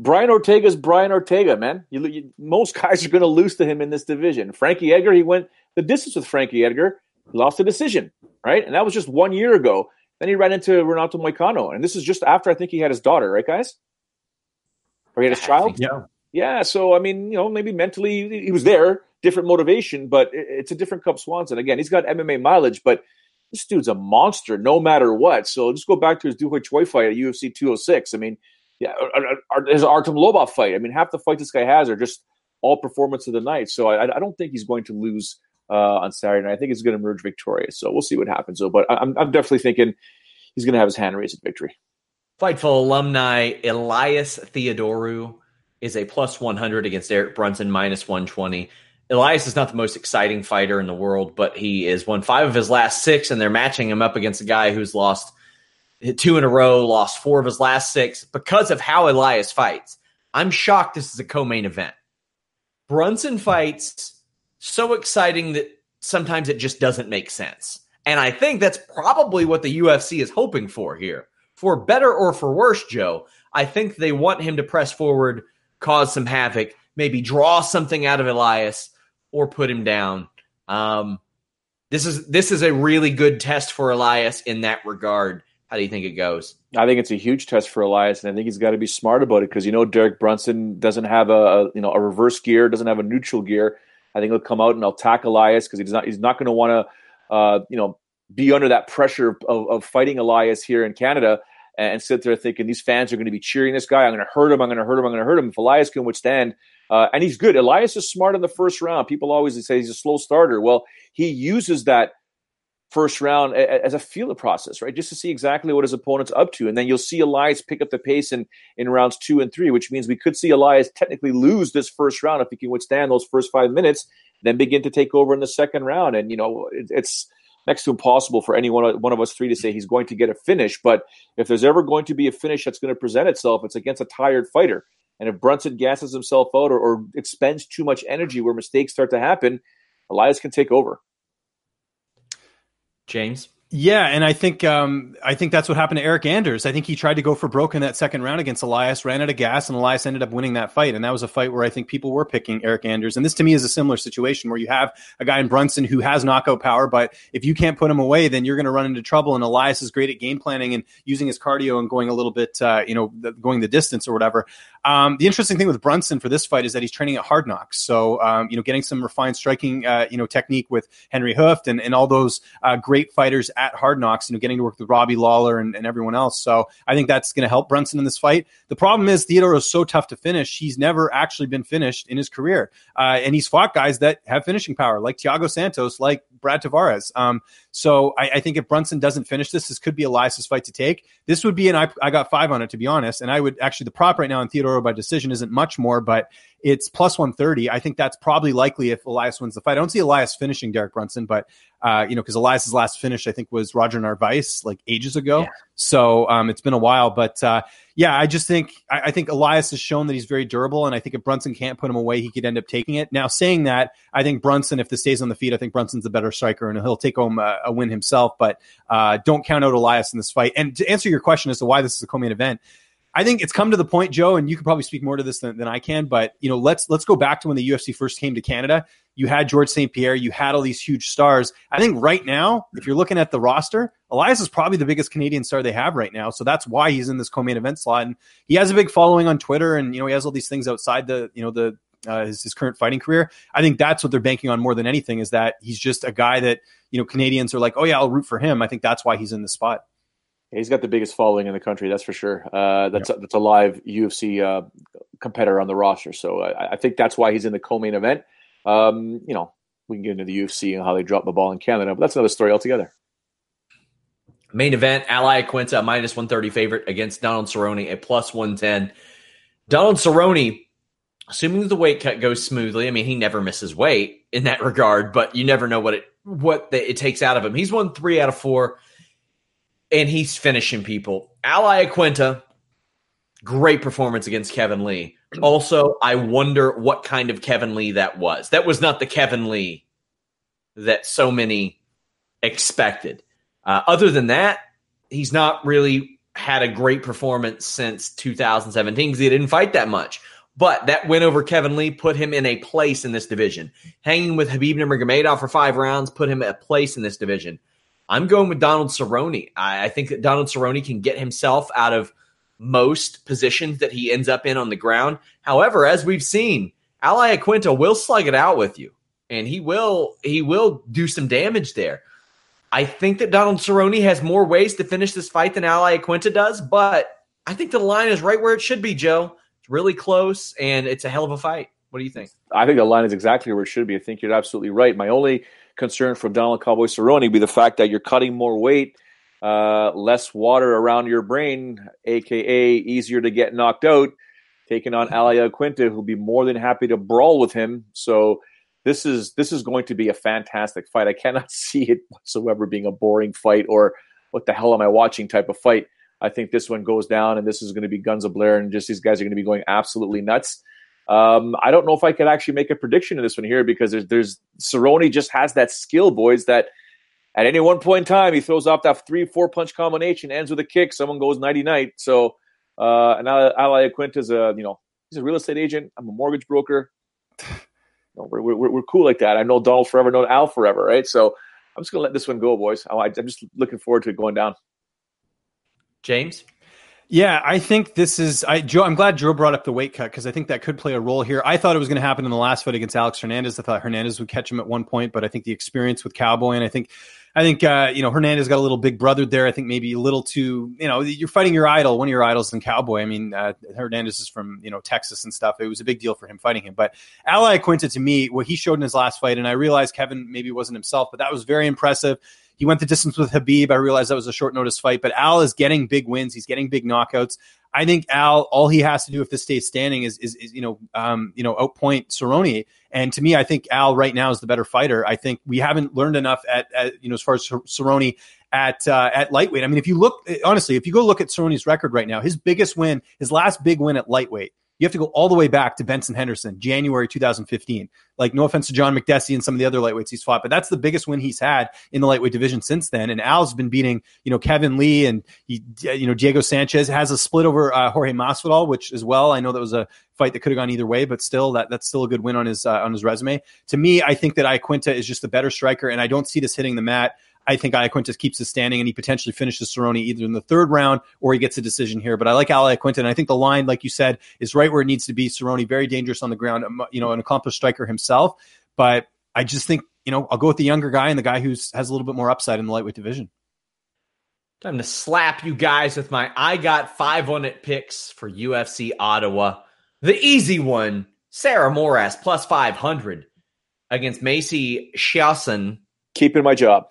Brian Ortega's Brian Ortega, man. You, you, most guys are going to lose to him in this division. Frankie Edgar, he went the distance with Frankie Edgar, lost a decision, right? And that was just one year ago. Then he ran into Renato Moicano, and this is just after I think he had his daughter, right, guys? Or he had his child? Yeah. Yeah. So I mean, you know, maybe mentally he was there, different motivation, but it's a different Cub Swanson. Again, he's got MMA mileage, but this dude's a monster no matter what. So just go back to his Ho Choi fight at UFC 206. I mean, yeah, his Artem Lobov fight. I mean, half the fights this guy has are just all performance of the night. So I, I don't think he's going to lose uh, on Saturday night. I think he's going to emerge victorious. So we'll see what happens. Though, but I'm, I'm definitely thinking he's going to have his hand raised at victory. Fightful alumni Elias Theodorou is a plus 100 against Eric Brunson, minus 120. Elias is not the most exciting fighter in the world, but he is won five of his last six, and they're matching him up against a guy who's lost two in a row, lost four of his last six because of how Elias fights. I'm shocked this is a co-main event. Brunson fights so exciting that sometimes it just doesn't make sense. And I think that's probably what the UFC is hoping for here. For better or for worse, Joe, I think they want him to press forward, cause some havoc, maybe draw something out of Elias or put him down. Um, this is this is a really good test for Elias in that regard. How do you think it goes? I think it's a huge test for Elias, and I think he's got to be smart about it because you know Derek Brunson doesn't have a, you know a reverse gear, doesn't have a neutral gear. I think he'll come out and he'll attack Elias because he's not he's not going to want to uh, you know be under that pressure of, of fighting Elias here in Canada and sit there thinking these fans are going to be cheering this guy. I'm going to hurt him. I'm going to hurt him. I'm going to hurt him. If Elias can withstand, uh, and he's good. Elias is smart in the first round. People always say he's a slow starter. Well, he uses that first round as a feeler process, right? Just to see exactly what his opponent's up to. And then you'll see Elias pick up the pace in, in rounds two and three, which means we could see Elias technically lose this first round if he can withstand those first five minutes, then begin to take over in the second round. And, you know, it, it's next to impossible for any one one of us three to say he's going to get a finish. But if there's ever going to be a finish that's going to present itself, it's against a tired fighter. And if Brunson gasses himself out or, or expends too much energy where mistakes start to happen, Elias can take over. James? Yeah, and I think um, I think that's what happened to Eric Anders. I think he tried to go for broke in that second round against Elias, ran out of gas, and Elias ended up winning that fight. And that was a fight where I think people were picking Eric Anders. And this to me is a similar situation where you have a guy in Brunson who has knockout power, but if you can't put him away, then you're going to run into trouble. And Elias is great at game planning and using his cardio and going a little bit, uh, you know, going the distance or whatever. Um, the interesting thing with Brunson for this fight is that he's training at Hard Knocks, so um, you know, getting some refined striking, uh, you know, technique with Henry Hooft and, and all those uh, great fighters at Hard Knocks. You know, getting to work with Robbie Lawler and, and everyone else. So I think that's going to help Brunson in this fight. The problem is Theodore is so tough to finish. He's never actually been finished in his career, uh, and he's fought guys that have finishing power, like Thiago Santos, like Brad Tavares. Um, so I, I, think if Brunson doesn't finish this, this could be Elias's fight to take. This would be an I, I got five on it to be honest, and I would actually the prop right now in Theodorou by decision isn't much more, but it's plus 130. I think that's probably likely if Elias wins the fight. I don't see Elias finishing Derek Brunson, but uh, you know, because Elias's last finish I think was Roger Narvaez like ages ago. Yeah. So um, it's been a while, but uh, yeah, I just think I, I, think Elias has shown that he's very durable, and I think if Brunson can't put him away, he could end up taking it. Now, saying that, I think Brunson, if this stays on the feet, I think Brunson's a better striker, and he'll take home a, a win himself. But uh, don't count out Elias in this fight. And to answer your question as to why this is a co-main event, I think it's come to the point, Joe, and you could probably speak more to this than, than, I can. But you know, let's let's go back to when the UFC first came to Canada. You had Georges St-Pierre, you had all these huge stars. I think right now, if you're looking at the roster, Elias is probably the biggest Canadian star they have right now. So that's why he's in this co-main event slot, and he has a big following on Twitter, and you know he has all these things outside the you know the uh, his, his current fighting career. I think that's what they're banking on more than anything is that he's just a guy that you know Canadians are like, oh yeah, I'll root for him. I think that's why he's in the spot. He's got the biggest following in the country, that's for sure. Uh, that's yeah. a, that's a live UFC uh, competitor on the roster, so I, I, think that's why he's in the co-main event. Um, you know, we can get into the UFC and how they drop the ball in Canada, but that's another story altogether. Main event: Al Iaquinta minus one thirty favorite against Donald Cerrone at plus one ten. Donald Cerrone, assuming the weight cut goes smoothly, I mean he never misses weight in that regard, but you never know what it what the, it takes out of him. He's won three out of four and he's finishing people. Ally Iaquinta, great performance against Kevin Lee. Also, I wonder what kind of Kevin Lee that was. That was not the Kevin Lee that so many expected. Uh, other than that, he's not really had a great performance since 2017 because he didn't fight that much. But that win over Kevin Lee put him in a place in this division. Hanging with Khabib Nurmagomedov for five rounds put him at a place in this division. I'm going with Donald Cerrone. I, I think that Donald Cerrone can get himself out of most positions that he ends up in on the ground. However, as we've seen, Al Iaquinta will slug it out with you, and he will he will do some damage there. I think that Donald Cerrone has more ways to finish this fight than Al Iaquinta does, but I think the line is right where it should be, Joe. It's really close, and it's a hell of a fight. What do you think? I think the line is exactly where it should be. I think you're absolutely right. My only concern from Donald Cowboy Cerrone be the fact that you're cutting more weight, uh, less water around your brain, aka easier to get knocked out, taking on Al Iaquinta, who'll be more than happy to brawl with him. So this is this is going to be a fantastic fight. I cannot (laughs) see it whatsoever being a boring fight or what the hell am I watching type of fight. I think this one goes down and this is going to be guns of Blair and just these guys are going to be going absolutely nuts. Um, I don't know if I could actually make a prediction in this one here because there's, there's Cerrone just has that skill, boys, that at any one point in time he throws off that three four punch combination, ends with a kick, someone goes nighty night. So uh, and Al Iaquinta is a you know he's a real estate agent. I'm a mortgage broker. Know, we're, we're, we're cool like that. I know Donald forever, know Al forever, right? So I'm just gonna let this one go, boys. I'm just looking forward to it going down. James. Yeah, I think this is I Joe. I'm glad Joe brought up the weight cut because I think that could play a role here. I thought it was going to happen in the last fight against Alex Hernandez. I thought Hernandez would catch him at one point, but I think the experience with Cowboy and I think I think uh, you know Hernandez got a little big brother there. I think maybe a little too you know you're fighting your idol, one of your idols in Cowboy. I mean uh, Hernandez is from you know Texas and stuff. It was a big deal for him fighting him. But Al Iaquinta to me, what he showed in his last fight, and I realized Kevin maybe wasn't himself, but that was very impressive. He went the distance with Khabib. I realized that was a short notice fight, but Al is getting big wins. He's getting big knockouts. I think Al, all he has to do if this stays standing is, is, is you know, um, you know, outpoint Cerrone. And to me, I think Al right now is the better fighter. I think we haven't learned enough at, at you know, as far as Cerrone at uh, at lightweight. I mean, if you look honestly, if you go look at Cerrone's record right now, his biggest win, his last big win at lightweight you have to go all the way back to Benson Henderson, January 2015. Like, no offense to John Makdessi and some of the other lightweights he's fought, but that's the biggest win he's had in the lightweight division since then. And Al's been beating, you know, Kevin Lee and, he, you know, Diego Sanchez has a split over uh, Jorge Masvidal, which as well, I know that was a fight that could have gone either way, but still, that that's still a good win on his uh, on his resume. To me, I think that Iaquinta is just the better striker, and I don't see this hitting the mat. I think Iaquinta keeps his standing and he potentially finishes Cerrone either in the third round or he gets a decision here. But I like Al Iaquinta, and I think the line, like you said, is right where it needs to be. Cerrone very dangerous on the ground, um, you know, an accomplished striker himself. But I just think you know I'll go with the younger guy and the guy who has a little bit more upside in the lightweight division. Time to slap you guys with my I got five on it picks for UFC Ottawa. The easy one, Sarah Moras plus 500 against Macy Chiasson keeping my job.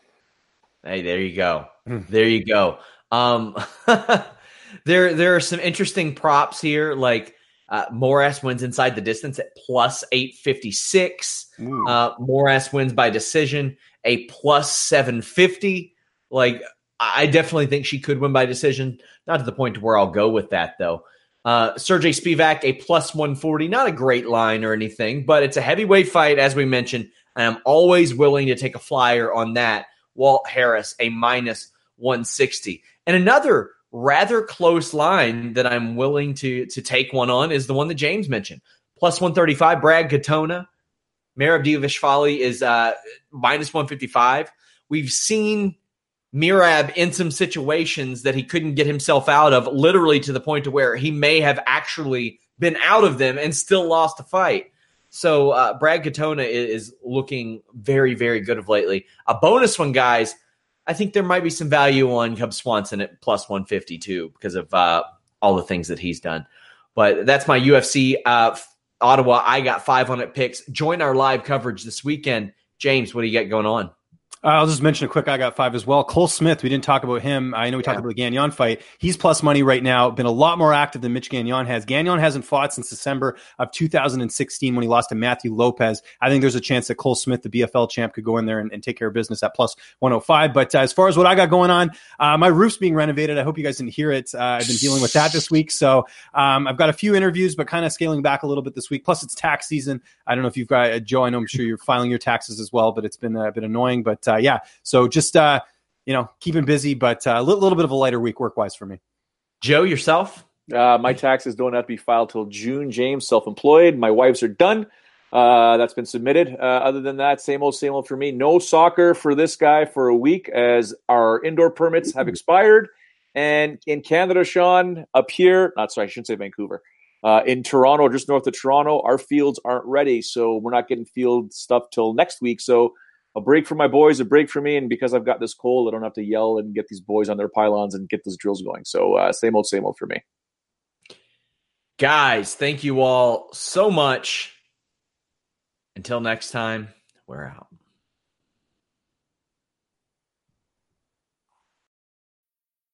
Hey, there you go. There you go. Um, (laughs) there there are some interesting props here, like uh, Moras wins inside the distance at plus eight fifty six. Uh, Moras wins by decision a plus seven fifty. Like I definitely think she could win by decision. Not to the point to where I'll go with that though. Uh, Sergey Spivak a plus one forty. Not a great line or anything, but it's a heavyweight fight as we mentioned. And I'm always willing to take a flyer on that. Walt Harris a minus 160. And another rather close line that I'm willing to to take one on is the one that James mentioned. Plus 135, Brad Katona. Merab Dvalishvili is uh, minus 155. We've seen Merab in some situations that he couldn't get himself out of, literally to the point to where he may have actually been out of them and still lost a fight. So uh, Brad Katona is, looking very, very good of lately. A bonus one, guys. I think there might be some value on Cub Swanson at plus 152 because of uh, all the things that he's done. But that's my UFC uh, Ottawa. I got five on it picks. Join our live coverage this weekend. James, what do you got going on? Uh, I'll just mention a quick. I got five as well. Cole Smith. We didn't talk about him. I know we talked about the Gagnon fight. He's plus money right now. Been a lot more active than Mitch Gagnon has. Gagnon hasn't fought since December of 2016 when he lost to Matthew Lopes. I think there's a chance that Cole Smith, the BFL champ, could go in there and, and take care of business at plus 105. But uh, as far as what I got going on, uh, my roof's being renovated. I hope you guys didn't hear it. Uh, I've been dealing with that this week, so um, I've got a few interviews, but kind of scaling back a little bit this week. Plus, it's tax season. I don't know if you've got uh, Joe. I know I'm sure you're filing your taxes as well, but it's been a bit annoying. But uh, yeah, so just uh, you know, keeping busy, but uh, a little, little bit of a lighter week work wise for me. Joe, yourself? Uh, my taxes don't have to be filed till June. James, self-employed. My wives are done. Uh, that's been submitted. Uh, other than that, same old, same old for me. No soccer for this guy for a week as our indoor permits have expired. And in Canada, Sean, up here, not sorry, I shouldn't say Vancouver. Uh, in Toronto, just north of Toronto, our fields aren't ready, so we're not getting field stuff till next week. So a break for my boys, a break for me, and because I've got this cold, I don't have to yell and get these boys on their pylons and get those drills going. So uh, same old, same old for me. Guys, thank you all so much. Until next time, we're out.